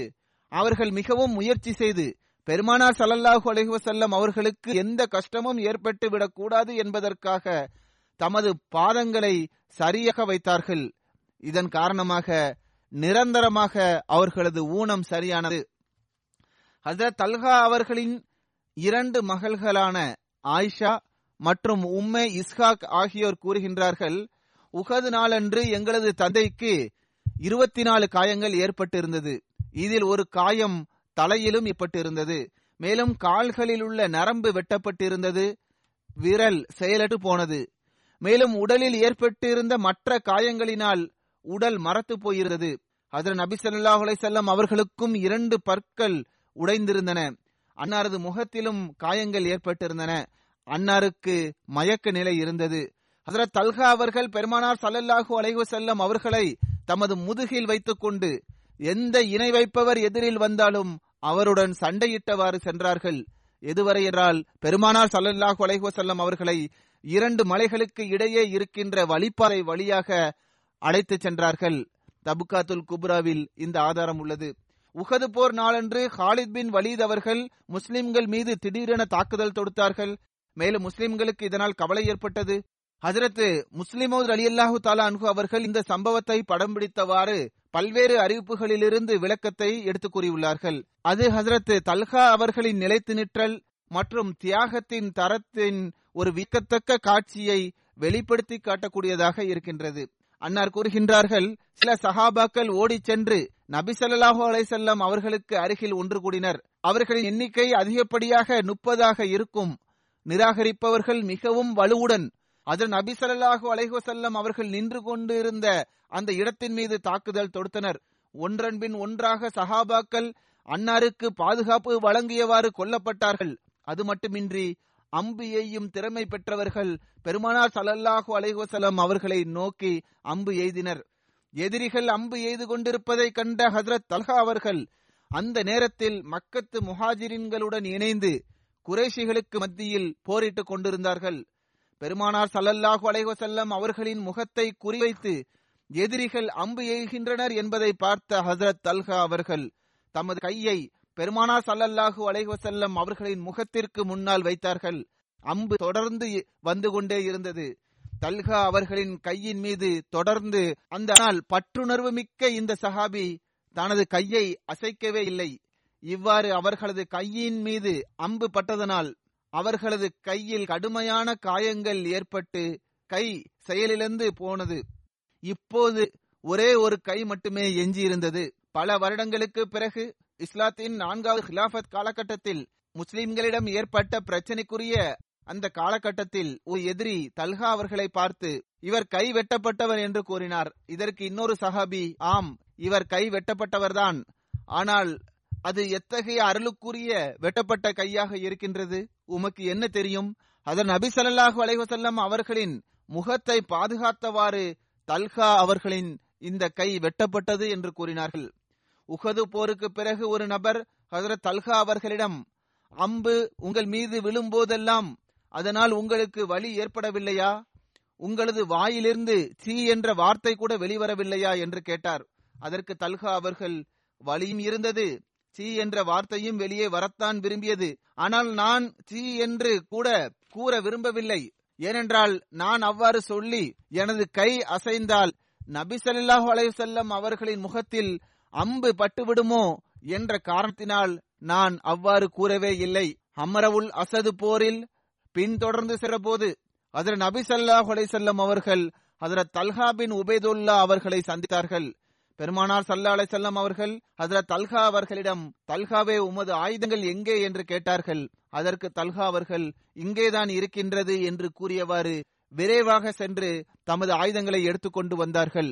அவர்கள் மிகவும் முயற்சி செய்து பெருமானார் சல்லல்லாஹு அலைஹி அவர்களுக்கு எந்த கஷ்டமும் ஏற்பட்டு விடக்கூடாது என்பதற்காக தமது பாதங்களை சரியாக வைத்தார்கள். இதன் காரணமாக நிரந்தரமாக அவர்களது ஊனம் சரியானது. ஹசரத் தல்ஹா அவர்களின் இரண்டு மகள்களான ஆயிஷா மற்றும் உம்மே இஸ்ஹாக் ஆகியோர் கூறுகின்றார்கள் உகது நாளன்று எங்களது தந்தைக்கு இருபத்தி நாலு காயங்கள் ஏற்பட்டிருந்தது. இதில் ஒரு காயம் தலையிலும் இப்பட்டிருந்தது மேலும் கால்களில் உள்ள நரம்பு வெட்டப்பட்டிருந்தது. விரல் செயலற்று போனது. மேலும் உடலில் ஏற்பட்டிருந்த மற்ற காயங்களினால் உடல் மரத்து போயிருந்தது. அதில் நபி செல்லம் அவர்களுக்கும் இரண்டு பற்கள் உடைந்திருந்தன. அன்னாரது முகத்திலும் காயங்கள் ஏற்பட்டிருந்தன. அன்னாருக்கு மயக்க நிலை இருந்தது. ஹசரத் தல்கா அவர்கள் பெருமானார் சல்லல்லாஹு அலைவு செல்லம் அவர்களை தமது முதுகில் வைத்துக் கொண்டு எந்த இணை வைப்பவர் எதிரில் வந்தாலும் அவருடன் சண்டையிட்டவாறு சென்றார்கள். எதுவரை என்றால் பெருமானார் சல்லல்லாஹ் அலைஹி அவர்களை இரண்டு மலைகளுக்கு இடையே இருக்கின்ற வழிப்பாறை வழியாக அழைத்துச் சென்றார்கள். தபுகாத்துல் குப்ராவில் இந்த ஆதாரம் உள்ளது. உகது போர் நாளன்று ஹாலித் பின் வலீத் அவர்கள் முஸ்லிம்கள் மீது திடீரென தாக்குதல் தொடுத்தார்கள். மேலும் முஸ்லிம்களுக்கு இதனால் கவலை ஏற்பட்டது. ஹசரத்து முஸ்லிமோத் அலி அல்லாஹு தாலா அன்ஹு அவர்கள் இந்த சம்பவத்தை படம் பிடித்தவாறு பல்வேறு அறிவிப்புகளிலிருந்து விளக்கத்தை எடுத்துக் கூறியுள்ளார்கள். அது ஹசரத் தல்ஹா அவர்களின் நிலைத்து நிற்றல் மற்றும் தியாகத்தின் தரத்தின் ஒரு விக்கத்தக்க காட்சியை வெளிப்படுத்தி காட்டக்கூடியதாக இருக்கின்றது. அன்னார் கூறுகின்றார்கள் சில சஹாபாக்கள் ஓடிச் சென்று நபி ஸல்லல்லாஹு அலைஹி அவர்களுக்கு அருகில் ஒன்று கூடினர். அவர்களின் எண்ணிக்கை அதிகப்படியாக முப்பதாக இருக்கும். நிராகரிப்பவர்கள் மிகவும் வலுவுடன். அதில் நபி ஸல்லல்லாஹு அலைஹி அவர்கள் நின்று கொண்டிருந்த அந்த இடத்தின் மீது தாக்குதல் தொடுத்தனர். ஒன்றன்பின் ஒன்றாக சஹாபாக்கள் அன்னாருக்கு பாதுகாப்பு வழங்கியவாறு கொல்லப்பட்டார்கள். அது மட்டுமின்றி அம்பு எய்யும் திறமை பெற்றவர்கள் பெருமானார் சலல்லாஹு அலைஹசலம் அவர்களை நோக்கி அம்பு எய்தினர். எதிரிகள் அம்பு எய்து கொண்டிருப்பதை கண்ட ஹசரத் தல்ஹா அவர்கள் அந்த நேரத்தில் மக்கத்து முஹாஜிரின்களுடன் இணைந்து குறைஷிகளுக்கு மத்தியில் போரிட்டுக் கொண்டிருந்தார்கள். பெருமானார் சல்லல்லாஹு அலைஹசல்லம் அவர்களின் முகத்தை குறிவைத்து எதிரிகள் அம்பு எய்கின்றனர் என்பதை பார்த்த ஹசரத் தல்ஹா அவர்கள் தமது கையை பெருமானா சல்லல்லாஹு அலைவசல்லம் அவர்களின் முகத்திற்கு முன்னால் வைத்தார்கள். அம்பு தொடர்ந்து வந்து கொண்டே இருந்தது. தல்ஹா அவர்களின் கையின் மீது தொடர்ந்து அந்த நாள் பற்றுணர்வு மிக்க இந்த சஹாபி தனது கையை அசைக்கவே இல்லை. இவ்வாறு அவர்களது கையின் மீது அம்பு பட்டதனால் அவர்களது கையில் கடுமையான காயங்கள் ஏற்பட்டு கை செயலிழந்து போனது. இப்போது ஒரே ஒரு கை மட்டுமே எஞ்சியிருந்தது. பல வருடங்களுக்கு பிறகு இஸ்லாத்தின் நான்காவது ஹிலாபத் காலகட்டத்தில் முஸ்லிம்களிடம் ஏற்பட்ட பிரச்சனைக்குரிய அந்த காலகட்டத்தில் ஒரு எதிரி தல்ஹா அவர்களை பார்த்து இவர் கை வெட்டப்பட்டவர் என்று கூறினார். இதற்கு இன்னொரு சஹாபி ஆம் இவர் கை வெட்டப்பட்டவர்தான். ஆனால் அது எத்தகைய அருளுக்குரிய வெட்டப்பட்ட கையாக இருக்கின்றது? உமக்கு என்ன தெரியும்? அதன் நபி சல்லாஹு அலைவசல்லம் அவர்களின் முகத்தை பாதுகாத்தவாறு தல்ஹா அவர்களின் இந்த கை வெட்டப்பட்டது என்று கூறினார்கள். உகது போருக்கு பிறகு ஒரு நபர் ஹசரத் தல்ஹா அவர்களிடம் அம்பு உங்கள் மீது விழும்போதெல்லாம் அதனால் உங்களுக்கு வலி ஏற்படவில்லையா? உங்களது வாயிலிருந்து சீ என்ற வார்த்தை கூட வெளிவரவில்லையா? என்று கேட்டார். அதற்கு தல்ஹா அவர்கள் வலியும் இருந்தது சீ என்ற வார்த்தையும் வெளியே வரத்தான் விரும்பியது. ஆனால் நான் சீ என்று கூட கூற விரும்பவில்லை. ஏனென்றால் நான் அவ்வாறு சொல்லி எனது கை அசைந்தால் நபி ஸல்லல்லாஹு அலையுசல்லம் அவர்களின் முகத்தில் அம்பு பட்டுவிடுமோ என்ற காரணத்தினால் நான் அவ்வாறு கூறவே இல்லை. அமரவுல் அசது போரில் பின்தொடர்ந்து சிறபோது அதில் நபி ஸல்லல்லாஹு அலைஹி அவர்கள் ஹஜரத் தல்ஹா பின் உபேதுல்லா அவர்களை சந்தித்தார்கள். பெருமானார் சல்லா அலை செல்லம் அவர்கள் ஹசரத் தல்ஹா அவர்களிடம் தல்ஹாவே உமது ஆயுதங்கள் எங்கே என்று கேட்டார்கள். அதற்கு தல்ஹா அவர்கள் இங்கேதான் இருக்கின்றது என்று கூறியவாறு விரைவாக சென்று தமது ஆயுதங்களை எடுத்துக்கொண்டு வந்தார்கள்.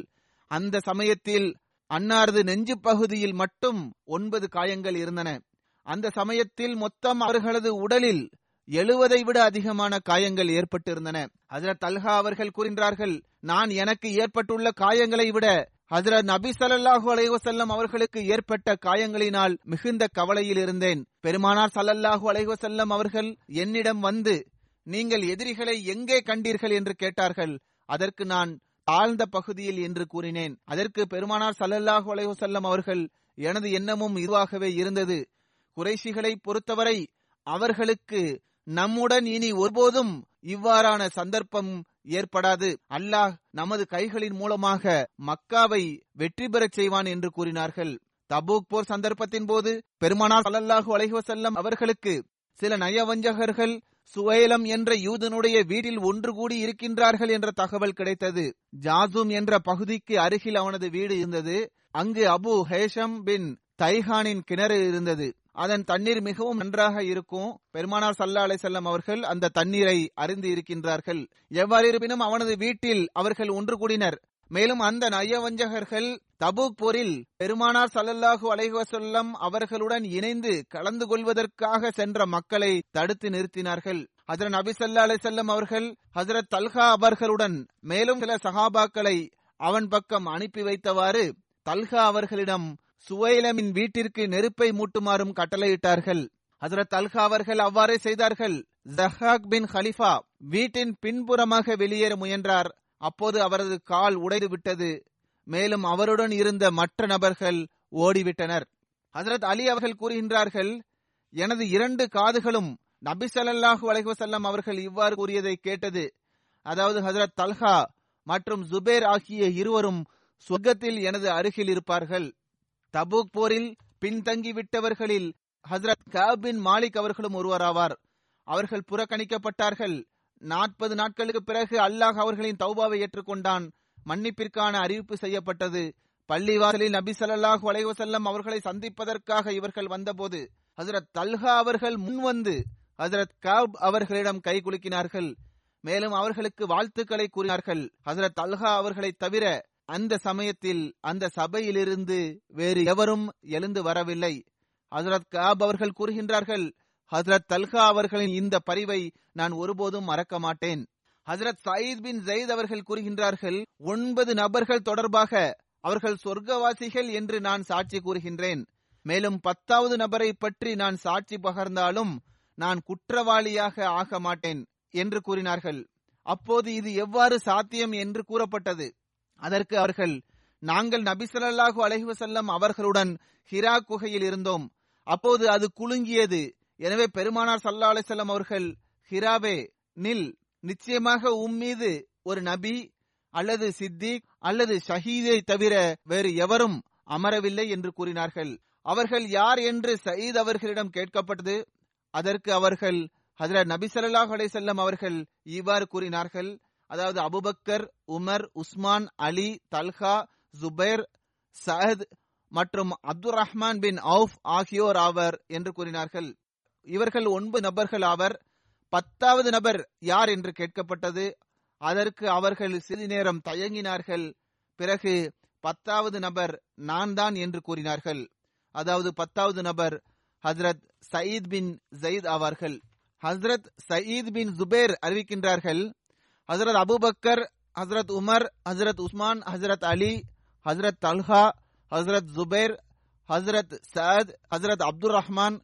அந்த சமயத்தில் அன்னாரது நெஞ்சு பகுதியில் மட்டும் ஒன்பது காயங்கள் இருந்தன. அந்த சமயத்தில் மொத்தம் அவர்களது உடலில் எழுவதை விட அதிகமான காயங்கள் ஏற்பட்டிருந்தன. அதில் தல்ஹா அவர்கள் கூறுகின்றார்கள் நான் எனக்கு ஏற்பட்டுள்ள காயங்களை விட ஹசரத் நபி சல்லாஹு அலைவசல்லம் அவர்களுக்கு ஏற்பட்ட காயங்களினால் மிகுந்த கவலையில் இருந்தேன். பெருமானார் சல்லல்லாஹு அலைவசல்லம் அவர்கள் என்னிடம் வந்து நீங்கள் எதிரிகளை எங்கே கண்டீர்கள்? என்று கேட்டார்கள். அதற்கு நான் தாழ்ந்த பகுதியில் என்று கூறினேன். அதற்கு பெருமானார் சல்லல்லாஹு அலைவசல்லம் அவர்கள் எனது எண்ணமும் இதுவாகவே இருந்தது. குறைசிகளை பொறுத்தவரை அவர்களுக்கு நம்முடன் இனி ஒருபோதும் இவ்வாறான சந்தர்ப்பம் ஏற்படாது. அல்லாஹ் நமது கைகளின் மூலமாக மக்காவை வெற்றி பெறச் செய்வான் என்று கூறினார்கள். தபூக் போர் சந்தர்ப்பத்தின் போது பெருமானார் ஸல்லல்லாஹு அலைஹுவசல்லம் அவர்களுக்கு சில நயவஞ்சகர்கள் சுவைலம் என்ற யூதனுடைய வீட்டில் ஒன்று கூடி இருக்கின்றார்கள் என்ற தகவல் கிடைத்தது. ஜாசூம் என்ற பகுதிக்கு அருகில் அவனது வீடு இருந்தது. அங்கு அபு ஹேஷம் பின் தைஹானின் கிணறு இருந்தது. அதன் தண்ணீர் மிகவும் நன்றாக இருக்கும். பெருமானார் சல்லா அலைசல்லம் அவர்கள் அந்த தண்ணீரை அறிந்து இருக்கின்றார்கள். எவ்வாறு இருப்பினும் அவனது வீட்டில் அவர்கள் ஒன்று கூடினர். மேலும் அந்த நயவஞ்சகர்கள் தபூக் போரில் பெருமானார் சல்லல்லாஹு அலைஹி அவர்களுடன் இணைந்து கலந்து கொள்வதற்காக சென்ற மக்களை தடுத்து நிறுத்தினார்கள். ஹசரத் நபி சல்லா அலை செல்லம் அவர்கள் ஹசரத் தல்ஹா அவர்களுடன் மேலும் சில சஹாபாக்களை அவன் பக்கம் அனுப்பி வைத்தவாறு தல்ஹா அவர்களிடம் சுவைலமின் வீட்டிற்கு நெருப்பை மூட்டுமாறும் கட்டளையிட்டார்கள். ஹசரத் அல்ஹா அவர்கள் அவ்வாறே செய்தார்கள். ஜஹாக் பின் ஹலிஃபா வீட்டின் பின்புறமாக வெளியேற முயன்றார். அப்போது அவரது கால் உடைந்து விட்டது. மேலும் அவருடன் இருந்த மற்ற நபர்கள் ஓடிவிட்டனர். ஹசரத் அலி அவர்கள் கூறுகின்றார்கள் எனது இரண்டு காதுகளும் நபி ஸல்லல்லாஹு அலைஹி அவர்கள் இவ்வாறு கூறியதை கேட்டது. அதாவது ஹசரத் தல்ஹா மற்றும் ஜுபேர் ஆகிய இருவரும் சொர்க்கத்தில் எனது அருகில் இருப்பார்கள். தபூக் போரில் பின்தங்கிவிட்டவர்களில் ஹசரத் கஅப் மாலிக் அவர்களும் ஒருவராவார். அவர்கள் புறக்கணிக்கப்பட்டார்கள். நாற்பது நாட்களுக்கு பிறகு அல்லாஹ் அவர்களின் தௌபாவை ஏற்றுக்கொண்டான். மன்னிப்பிற்கான அறிவிப்பு செய்யப்பட்டது. பள்ளிவாசலில் நபி ஸல்லல்லாஹு அலைஹி அவர்களை சந்திப்பதற்காக இவர்கள் வந்தபோது ஹசரத் தல்ஹா அவர்கள் முன்வந்து ஹசரத் காப் அவர்களிடம் கை குலுக்கினார்கள். மேலும் அவர்களுக்கு வாழ்த்துக்களை கூறினார்கள். ஹசரத் அல்ஹா அவர்களை தவிர அந்த சமயத்தில் அந்த சபையிலிருந்து வேறு எவரும் எழுந்து வரவில்லை. ஹசரத் காப் அவர்கள் கூறுகின்றார்கள் ஹசரத் தல்கா அவர்களின் இந்த பரிவை நான் ஒருபோதும் மறக்க மாட்டேன். ஹசரத் சயீத் பின் ஜெயித் அவர்கள் கூறுகின்றார்கள் ஒன்பது நபர்கள் தொடர்பாக அவர்கள் சொர்க்கவாசிகள் என்று நான் சாட்சி கூறுகின்றேன். மேலும் பத்தாவது நபரை பற்றி நான் சாட்சி பகர்ந்தாலும் நான் குற்றவாளியாக ஆக மாட்டேன் என்று கூறினார்கள். அப்போது இது எவ்வாறு சாத்தியம் என்று கூறப்பட்டது? அதற்கு அவர்கள் நாங்கள் நபி ஸல்லல்லாஹு அலைஹி அவர்களுடன் ஹிரா குகையில் இருந்தோம். அப்போது அது குலுங்கியது. எனவே பெருமானார் சல்லா அலிசல்லம் அவர்கள் ஹிராவே நில். நிச்சயமாக உம்மீது ஒரு நபி அல்லது சித்திக் அல்லது ஷஹீதை தவிர வேறு எவரும் அமரவில்லை என்று கூறினார்கள். அவர்கள் யார் என்று சயீத் அவர்களிடம் கேட்கப்பட்டது. அதற்கு அவர்கள் ஹஜரத் நபி சல்லாஹ் அலைஹி அவர்கள் இவ்வாறு கூறினார்கள். அதாவது Abu Bakr Umar Usman Ali Talha Zubair Saad மற்றும் அப்துல் ரஹ்மான் பின் அவுஃப் ஆகியோர் ஆவர் என்று கூறினார்கள். இவர்கள் ஒன்பது நபர்கள் ஆவர். பத்தாவது நபர் யார் என்று கேட்கப்பட்டது. அதற்கு அவர்கள் சிறிது நேரம் தயங்கினார்கள். பிறகு பத்தாவது நபர் நான் தான் என்று கூறினார்கள். அதாவது பத்தாவது நபர் ஹஸ்ரத் சயீத் பின் ஜயீத் ஆவார்கள். ஹஸ்ரத் சயீத் பின் ஜுபேர் அறிவிக்கின்றார்கள் ஹசரத் அபுபக்கர் ஹசரத் உமர் ஹசரத் உஸ்மான் ஹசரத் அலி ஹசரத் தல்ஹா ஹசரத் ஜுபேர் ஹசரத் சயத் ஹசரத் அப்துல் ரஹ்மான்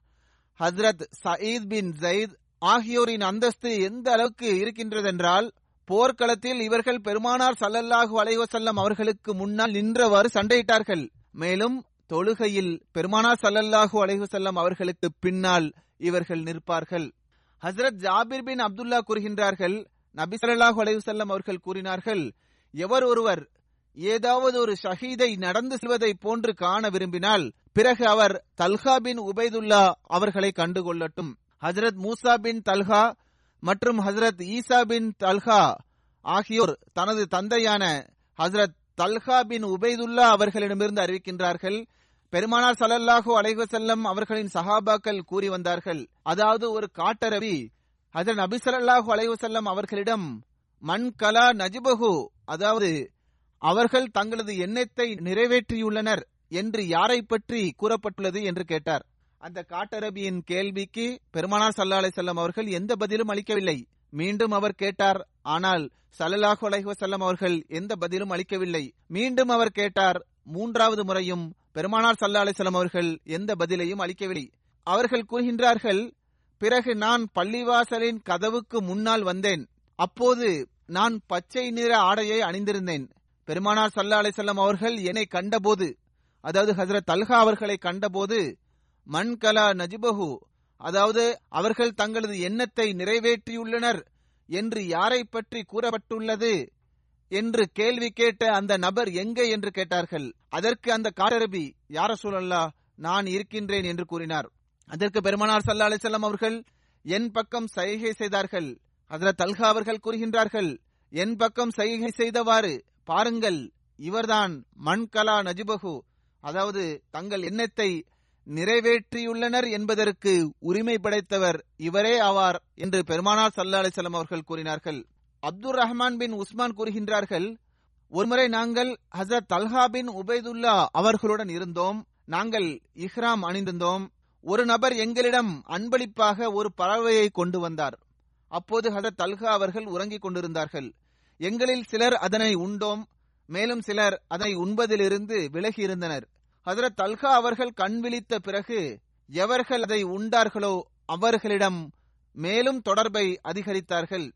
ஹசரத் சயீத் பின் ஜயீத் ஆகியோரின் அந்தஸ்து எந்த அளவுக்கு இருக்கின்றதென்றால் போர்க்களத்தில் இவர்கள் பெருமானார் சல்லல்லாஹு அலைவசல்லம் அவர்களுக்கு முன்னால் நின்றவாறு சண்டையிட்டார்கள். மேலும் தொழுகையில் பெருமானார் சல்லல்லாஹு அலைவசல்லம் அவர்களுக்கு பின்னால் இவர்கள் நிற்பார்கள். ஹசரத் ஜாபிர் பின் அப்துல்லா கூறுகின்றார்கள் நபி ஸல்லல்லாஹு அலைஹி அவர்கள் கூறினார்கள் எவர் ஒருவர் ஏதாவது ஒரு ஷஹீதை நடந்து செல்வதை போன்று காண விரும்பினால் பிறகு அவர் தல்ஹா பின் உபைதுல்லா அவர்களை கண்டுகொள்ளட்டும். ஹஜரத் மூசா பின் தல்ஹா மற்றும் ஹசரத் ஈசா பின் தல்ஹா ஆகியோர் தனது தந்தையான ஹசரத் தல்ஹா பின் உபைதுல்லா அவர்களிடமிருந்து அறிவிக்கின்றார்கள். பெருமானார் சல்லல்லாஹு அலைஹி அவர்களின் சஹாபாக்கள் கூறி வந்தார்கள். அதாவது ஒரு காட்டரவி அதன் நபி அலைவசல்லம் அவர்களிடம் மண் கலா நஜிபகு அதாவது அவர்கள் தங்களது எண்ணத்தை நிறைவேற்றியுள்ளனர் என்று யாரை பற்றி கூறப்பட்டுள்ளது? என்று கேட்டார். அந்த காட்டரபியின் கேள்விக்கு பெருமானார் சல்லா செல்லம் அவர்கள் எந்த பதிலும் அளிக்கவில்லை. மீண்டும் அவர் கேட்டார் ஆனால் சல்லல்லாஹு அலைஹசல்லம் அவர்கள் எந்த பதிலும் அளிக்கவில்லை. மீண்டும் அவர் கேட்டார் மூன்றாவது முறையும் பெருமானார் சல்லா செல்லம் அவர்கள் எந்த பதிலையும் அளிக்கவில்லை. அவர்கள் கூறுகின்றார்கள் பிறகு நான் பள்ளிவாசலின் கதவுக்கு முன்னால் வந்தேன். அப்போது நான் பச்சை நிற ஆடையை அணிந்திருந்தேன். பெருமானார் சல்லா அலிசல்லாம் அவர்கள் என்னை கண்டபோது அதாவது ஹசரத் தல்ஹா அவர்களை கண்டபோது மண்கலா நஜிபஹு அதாவது அவர்கள் தங்களது எண்ணத்தை நிறைவேற்றியுள்ளனர் என்று யாரை பற்றி கூறப்பட்டுள்ளது என்று கேள்வி கேட்ட அந்த நபர் எங்கே என்று கேட்டார்கள். அதற்கு அந்த காரரபி யார சூழல்லா நான் இருக்கின்றேன் என்று கூறினார். அதற்கு பெருமானார் சல்லா அலிசல்லாம் அவர்கள் என் பக்கம் சைகை செய்தார்கள். அதில் தல்கா அவர்கள் கூறுகின்றார்கள் என் பக்கம் சைகை செய்தவாறு பாருங்கள் இவர்தான் மண்கலா நஜிபகு அதாவது தங்கள் எண்ணத்தை நிறைவேற்றியுள்ளனர் என்பதற்கு உரிமை படைத்தவர் இவரே ஆவார் என்று பெருமானார் சல்லா அலிசல்லாம் அவர்கள் கூறினார்கள். அப்துல் ரஹ்மான் பின் உஸ்மான் கூறுகின்றார்கள் ஒருமுறை நாங்கள் ஹசரத் தல்ஹா பின் உபைதுல்லா அவர்களுடன் இருந்தோம் நாங்கள் இஹ்ராம் அணிந்திருந்தோம் ஒரு நபர் எங்களிடம் அன்பளிப்பாக ஒரு பறவையை கொண்டு வந்தார். அப்போது ஹசரத் அல்கா அவர்கள் உறங்கிக் கொண்டிருந்தார்கள். எங்களில் சிலர் அதனை உண்டோம் மேலும் சிலர் அதனை உண்பதிலிருந்து விலகி இருந்தனர் அல்கா அவர்கள் கண் விழித்த பிறகு எவர்கள் அதை உண்டார்களோ அவர்களிடம் மேலும் தொடர்பை அதிகரித்தார்கள்.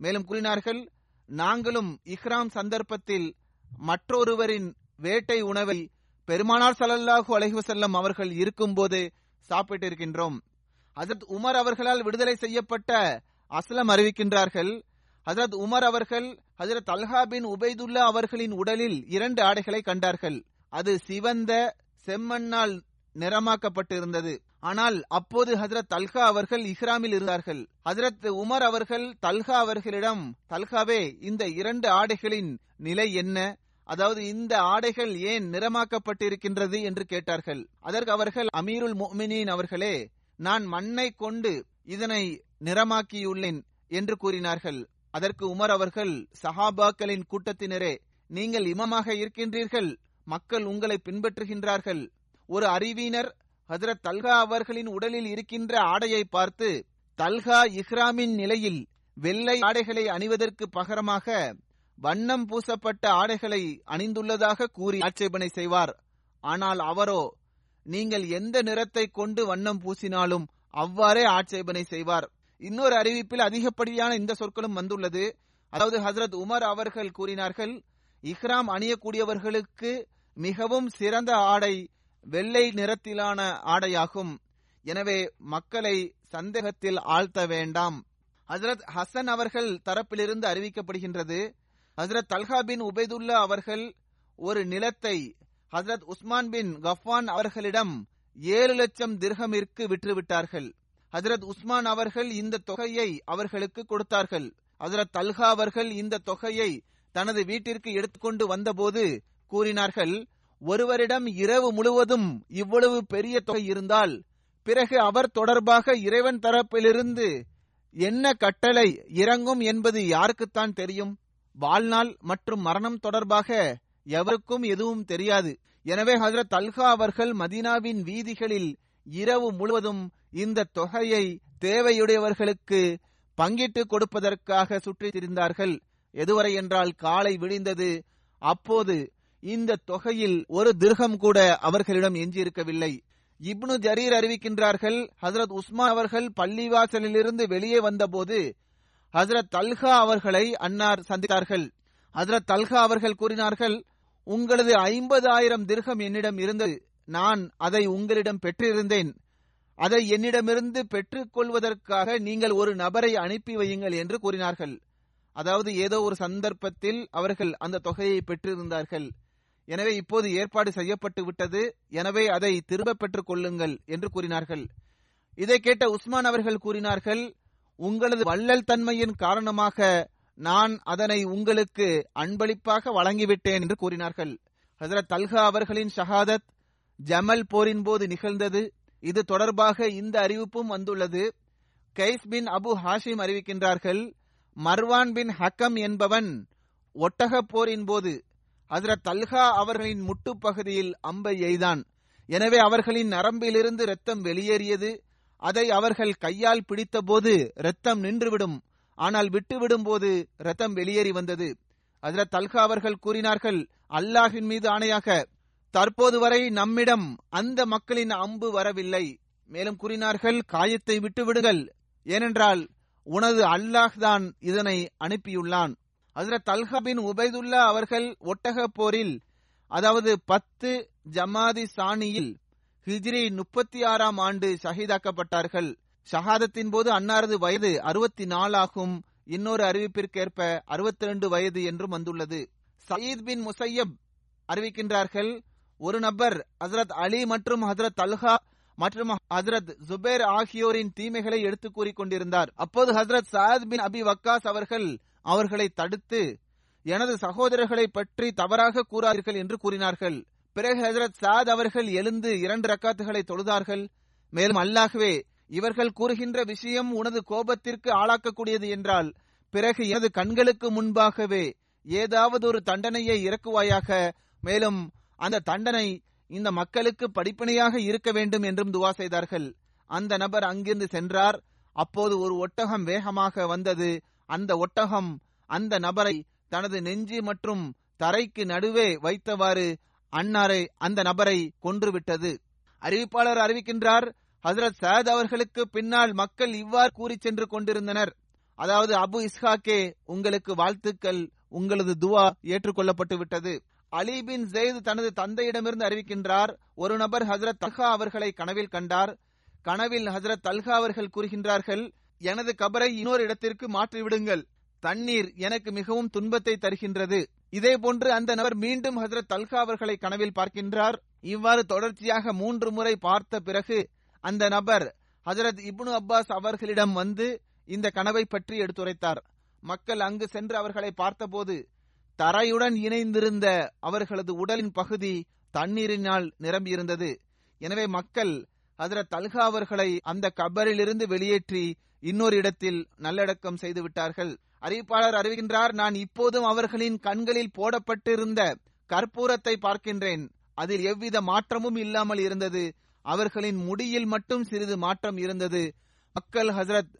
மேலும் கூறினார்கள் நாங்களும் இஹ்ராம் சந்தர்ப்பத்தில் மற்றொருவரின் வேட்டை உணவை பெருமானார் சல்லல்லாஹு அலைஹி அவர்கள் இருக்கும்போது சாப்பிட்டிருக்கின்றோம் ஹசரத் உமர் அவர்களால் விடுதலை செய்யப்பட்ட அஸ்லம் அறிவிக்கின்றார்கள். ஹசரத் உமர் அவர்கள் ஹசரத் அல்ஹா பின் உபைதுல்லா அவர்களின் உடலில் இரண்டு ஆடைகளை கண்டார்கள். அது சிவந்த செம்மண்ணால் நிறமாக்கப்பட்டிருந்தது. ஆனால் அப்போது ஹசரத் தல்கா அவர்கள் இஹ்ராமில் இருந்தார்கள். ஹசரத் உமர் அவர்கள் தல்கா அவர்களிடம் தல்காவே இந்த இரண்டு ஆடைகளின் நிலை என்ன? அதாவது இந்த ஆடைகள் ஏன் நிறமாக்கப்பட்டிருக்கின்றது என்று கேட்டார்கள். அதற்கு அவர்கள் அமீருல் முமினின் அவர்களே நான் மண்ணை கொண்டு இதனை நிறமாக்கியுள்ளேன் என்று கூறினார்கள். அதற்கு உமர் அவர்கள் சஹாபாக்களின் கூட்டத்தினரே நீங்கள் இமமாக இருக்கின்றீர்கள் மக்கள் உங்களை பின்பற்றுகின்றார்கள். ஒரு அறிவினர் ஹசரத் தல்கா அவர்களின் உடலில் இருக்கின்ற ஆடையை பார்த்து தல்கா இஹ்ராமின் நிலையில் வெள்ளை ஆடைகளை அணிவதற்கு பகரமாக வண்ணம் பூசப்பட்ட ஆடைகளை அணிந்துள்ளதாக கூறி ஆட்சேபனை செய்வார். ஆனால் அவரோ நீங்கள் எந்த நிறத்தை கொண்டு வண்ணம் பூசினாலும் அவ்வாறே ஆட்சேபனை செய்வார். இன்னொரு அறிவிப்பில் அதிகப்படியான இந்த சொற்களும் வந்துள்ளது. அதாவது ஹசரத் உமர் அவர்கள் கூறினார்கள் இஹ்ராம் அணியக்கூடியவர்களுக்கு மிகவும் சிறந்த ஆடை வெள்ளை நிறத்திலான ஆடையாகும். எனவே மக்களை சந்தேகத்தில் ஆழ்த்த வேண்டாம். ஹசரத் ஹசன் அவர்கள் தரப்பிலிருந்து அறிவிக்கப்படுகின்றது ஹசரத் தல்ஹா பின் உபைதுல்லா அவர்கள் ஒரு நிலத்தை ஹசரத் உஸ்மான் பின் கஃபான் அவர்களிடம் ஏழு லட்சம் திர்ஹமிற்கு விற்றுவிட்டார்கள். ஹசரத் உஸ்மான் அவர்கள் இந்த தொகையை அவர்களுக்கு கொடுத்தார்கள். ஹசரத் தல்ஹா அவர்கள் இந்த தொகையை தனது வீட்டிற்கு எடுத்துக்கொண்டு வந்தபோது கூறினார்கள் ஒருவரிடம் இரவு முழுவதும் இவ்வளவு பெரிய தொகை இருந்தால் பிறகு அவர் தொடர்பாக இறைவன் தரப்பிலிருந்து என்ன கட்டளை இறங்கும் என்பது யாருக்குத்தான் தெரியும்? வாழ்நாள் மற்றும் மரணம் தொடர்பாக எவருக்கும் எதுவும் தெரியாது. எனவே ஹசரத் தல்ஹா அவர்கள் மதீனாவின் வீதிகளில் இரவு முழுவதும் இந்த தொகையை தேவையுடையவர்களுக்கு பங்கிட்டு கொடுப்பதற்காக சுற்றித் திரிந்தார்கள் எதுவரை என்றால் காலை விடிந்தது. அப்போது இந்த தொகையில் ஒரு திருகம் கூட அவர்களிடம் எஞ்சியிருக்கவில்லை. இப்னு ஜரீர் அறிவிக்கின்றார்கள் ஹசரத் உஸ்மா அவர்கள் பள்ளிவாசலிலிருந்து வெளியே வந்தபோது ஹசரத் தல்ஹா அவர்களை அன்னார் சந்தித்தார்கள். ஹசரத் தல்ஹா அவர்கள் கூறினார்கள் உங்களது ஐம்பது ஆயிரம் திருகம் என்னிடம் இருந்தது நான் அதை உங்களிடம் பெற்றிருந்தேன். அதை என்னிடமிருந்து பெற்றுக் கொள்வதற்காக நீங்கள் ஒரு நபரை அனுப்பி வையுங்கள் என்று கூறினார்கள். அதாவது ஏதோ ஒரு சந்தர்ப்பத்தில் அவர்கள் அந்த தொகையை பெற்றிருந்தார்கள். எனவே இப்போது ஏற்பாடு செய்யப்பட்டு விட்டது. எனவே அதை திரும்ப பெற்றுக் கொள்ளுங்கள் என்று கூறினார்கள். இதை கேட்ட உஸ்மான் அவர்கள் கூறினார்கள் உங்களது வள்ளல் தன்மையின் காரணமாக நான் அதனை உங்களுக்கு அன்பளிப்பாக வழங்கிவிட்டேன் என்று கூறினார்கள். ஹசரத் தல்கா அவர்களின் ஷஹாதத் ஜமல் போரின் போது நிகழ்ந்தது. இது தொடர்பாக இந்த அறிவிப்பும் வந்துள்ளது. கைஸ் பின் அபு ஹாஷிம் அறிவிக்கின்றார்கள் மர்வான் பின் ஹக்கம் என்பவன் ஒட்டக போரின் போது ஹசரத் தல்கா அவர்களின் முட்டுப்பகுதியில் அம்பை எய்தான். எனவே அவர்களின் நரம்பிலிருந்து இரத்தம் வெளியேறியது. அதை அவர்கள் கையால் பிடித்தபோது இரத்தம் நின்றுவிடும். ஆனால் விட்டுவிடும் போது ரத்தம் வெளியேறி வந்தது. அதில் தல்கா அவர்கள் கூறினார்கள் அல்லாஹின் மீது ஆணையாக தற்போது வரை நம்மிடம் அந்த மக்களின் அம்பு வரவில்லை. மேலும் கூறினார்கள் காயத்தை விட்டுவிடுங்கள். ஏனென்றால் உனது அல்லாஹ் தான் இதனை அனுப்பியுள்ளான். அதில் அல்ஹபின் உபைதுல்லா அவர்கள் ஒட்டக போரில் அதாவது பத்து ஜமாதி சாணியில் ஹிஜ்ரி முப்பத்தி ஆறாம் ஆண்டு ஷஹீதாக்கப்பட்டார்கள். ஷஹாதத்தின் போது அன்னாரது வயது அறுபத்தி நாலாகும் இன்னொரு அறிவிப்பிற்கேற்ப அறுபத்தி ரெண்டு வயது என்றும் வந்துள்ளது. சயீத் பின் முசையப் அறிவிக்கின்றார்கள் ஒரு நபர் ஹசரத் அலி மற்றும் ஹசரத் அல்ஹா மற்றும் ஹசரத் ஜுபேர் ஆகியோரின் தீமைகளை எடுத்து கூறிக்கொண்டிருந்தார் அப்போது ஹசரத் சாத் பின் அபி வக்காஸ் அவர்கள் அவர்களை தடுத்து எனது சகோதரர்களை பற்றி தவறாக கூறார்கள் என்று கூறினார்கள். பிறகு ஹசரத் சாத் அவர்கள் எழுந்து இரண்டு ரக்காத்துகளை தொழுதார்கள். மேலும் அல்லாகவே இவர்கள் கூறுகின்ற விஷயம் உனது கோபத்திற்கு ஆளாக்கக்கூடியது என்றால் பிறகு எனது கண்களுக்கு முன்பாகவே ஏதாவது ஒரு தண்டனையை இறக்குவாயாக. மேலும் அந்த தண்டனை இந்த மக்களுக்கு படிப்பினையாக இருக்க வேண்டும் என்றும் துவா செய்தார்கள். அந்த நபர் அங்கிருந்து சென்றார். அப்போது ஒரு ஒட்டகம் வேகமாக வந்தது. அந்த ஒட்டகம் அந்த நபரை தனது நெஞ்சு மற்றும் தரைக்கு நடுவே வைத்தவாறு அன்னாரை அந்த நபரை கொன்றுவிட்டது. அறிவிப்பாளர் அறிவிக்கின்றார் ஹசரத் சயத் அவர்களுக்கு பின்னால் மக்கள் இவ்வாறு கூறி சென்று கொண்டிருந்தனர். அதாவது அபு இஸ்ஹாக்கே உங்களுக்கு வாழ்த்துக்கள் உங்களது துவா ஏற்றுக்கொள்ளப்பட்டு விட்டது அலி பின் ஜெயித் தனது தந்தையிடமிருந்து அறிவிக்கின்றார் ஒரு நபர் ஹசரத் தல்ஹா அவர்களை கனவில் கண்டார். கனவில் ஹசரத் தல்ஹா அவர்கள் கூறுகின்றார்கள் எனது கபரை இன்னொரு இடத்திற்கு மாற்றிவிடுங்கள். தண்ணீர் எனக்கு மிகவும் துன்பத்தை தருகின்றது. இதே போன்று அந்த நபர் மீண்டும் ஹசரத் தல்கா அவர்களை கனவில் பார்க்கின்றார். இவ்வாறு தொடர்ச்சியாக மூன்று முறை பார்த்த பிறகு அந்த நபர் ஹசரத் இப்னு அப்பாஸ் அவர்களிடம் வந்து இந்த கனவை பற்றி எடுத்துரைத்தார். மக்கள் அங்கு சென்று அவர்களை பார்த்தபோது தரையுடன் இணைந்திருந்த அவர்களது உடலின் பகுதி தண்ணீரினால் நிரம்பியிருந்தது. எனவே மக்கள் ஹசரத் தல்கா அவர்களை அந்த கபரிலிருந்து வெளியேற்றி இன்னொரு இடத்தில் நல்லடக்கம் செய்து விட்டார்கள் அறிவிப்பாளர் அறிவிக்கின்றார் நான் இப்போதும் அவர்களின் கண்களில் போடப்பட்டிருந்த கற்பூரத்தை பார்க்கின்றேன். அதில் எவ்வித மாற்றமும் இல்லாமல் இருந்தது. அவர்களின் முடியில் மட்டும் சிறிது மாற்றம் இருந்தது. மக்கள் ஹசரத்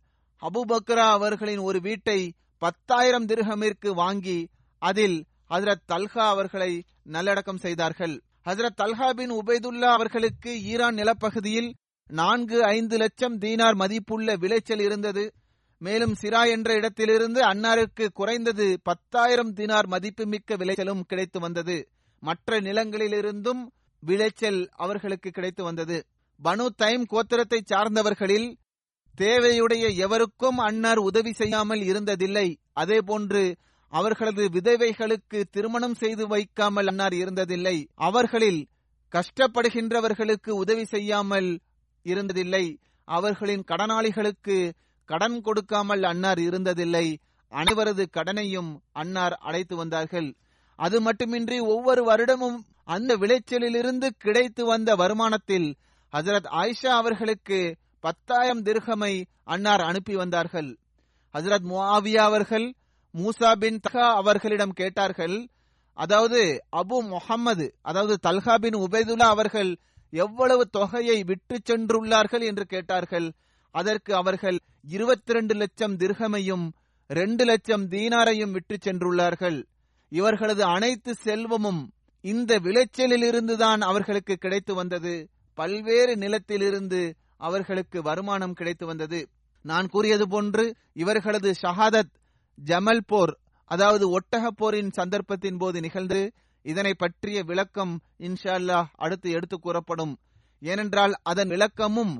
அபுபக்ரா அவர்களின் ஒரு வீட்டை பத்தாயிரம் திருகமிற்கு வாங்கி அதில் ஹசரத் தல்ஹா அவர்களை நல்லடக்கம் செய்தார்கள். ஹசரத் தல்ஹா பின் உபைதுல்லா அவர்களுக்கு ஈரான் நிலப்பகுதியில் நான்கு ஐந்து லட்சம் தீனார் மதிப்புள்ள விளைச்சல் இருந்தது. மேலும் சிரா என்ற இடத்திலிருந்து அன்னாருக்கு குறைந்தது பத்தாயிரம் தினார் மதிப்புமிக்க விளைச்சலும் கிடைத்து வந்தது. மற்ற நிலங்களிலிருந்தும் விளைச்சல் அவர்களுக்கு கிடைத்து வந்தது. பனு தைம் கோத்திரத்தை சார்ந்தவர்களில் தேவையுடைய எவருக்கும் அன்னார் உதவி செய்யாமல் இருந்ததில்லை. அதேபோன்று அவர்களது விதவைகளுக்கு திருமணம் செய்து வைக்காமல் அன்னார் இருந்ததில்லை. அவர்களில் கஷ்டப்படுகின்றவர்களுக்கு உதவி செய்யாமல் இருந்ததில்லை. அவர்களின் கடனாளிகளுக்கு கடன் கொடுக்காமல் அன்னார் இருந்ததில்லை. அனைவரது கடனையும் அன்னார் அடைத்து வந்தார்கள். அது மட்டுமின்றி ஒவ்வொரு வருடமும் அந்த விளைச்சலிலிருந்து கிடைத்து வந்த வருமானத்தில் ஹசரத் ஆயிஷா அவர்களுக்கு பத்தாயிரம் திருகமை அன்னார் அனுப்பி வந்தார்கள். ஹசரத் முஆவியா அவர்கள் மூசா பின் தஹா அவர்களிடம் கேட்டார்கள் அதாவது அபு முகம்மது அதாவது தல்ஹா பின் உபைதுல்லா அவர்கள் எவ்வளவு தொகையை விட்டு சென்றுள்ளார்கள்? என்று கேட்டார்கள். அதற்கு அவர்கள் இருபத்தி ரெண்டு லட்சம் திர்கமையும் ரெண்டு லட்சம் தீனாரையும் விட்டு சென்றுள்ளார்கள். இவர்களது அனைத்து செல்வமும் இந்த விளைச்சலிலிருந்துதான் அவர்களுக்கு கிடைத்து வந்தது. பல்வேறு நிலத்திலிருந்து அவர்களுக்கு வருமானம் கிடைத்து வந்தது. நான் கூறியது போன்று இவர்களது ஷஹாதத் ஜமல் போர் அதாவது ஒட்டக போரின் சந்தர்ப்பத்தின் போது நிகழ்ந்து இதனை பற்றிய விளக்கம் இன்ஷா அல்லாஹ் அடுத்து எடுத்து கூறப்படும். ஏனென்றால் அதன் விளக்கமும்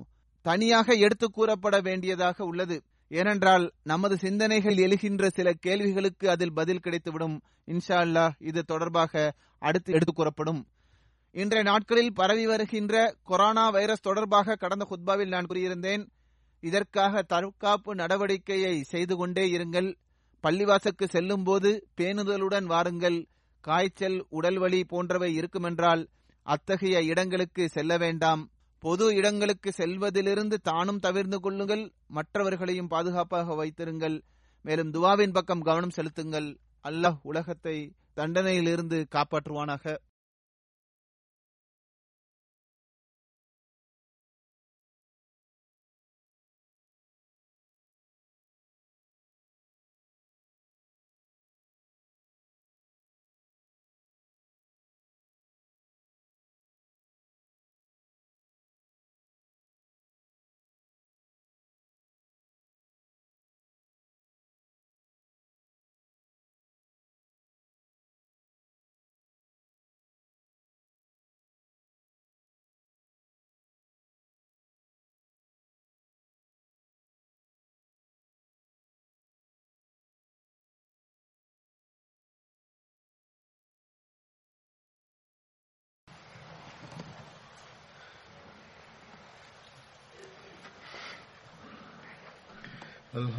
தனியாக எடுத்து கூறப்பட வேண்டியதாக உள்ளது. ஏனென்றால் நமது சிந்தனைகள் எழுகின்ற சில கேள்விகளுக்கு அதில் பதில் கிடைத்துவிடும். இன்ஷா அல்லாஹ் இது தொடர்பாக அடுத்து எடுத்து கூறப்படும். இன்றைய நாட்களில் பரவி வருகின்ற கொரோனா வைரஸ் தொடர்பாக கடந்த குத்பாவில் நான் கூறியிருந்தேன். இதற்காக தற்காப்பு நடவடிக்கையை செய்து கொண்டே இருங்கள். பள்ளிவாசலுக்கு செல்லும் போது பேணுதலுடன் வாருங்கள். காய்ச்சல் உடல்வலி போன்றவை இருக்குமென்றால் அத்தகைய இடங்களுக்கு செல்ல வேண்டாம். பொது இடங்களுக்கு செல்வதிலிருந்து தானும் தவிர்ந்து கொள்ளுங்கள். மற்றவர்களையும் பாதுகாப்பாக வைத்திருங்கள். மேலும் துவாவின் பக்கம் கவனம் செலுத்துங்கள். அல்லாஹ் உலகத்தை தண்டனையிலிருந்து காப்பாற்றுவானாக.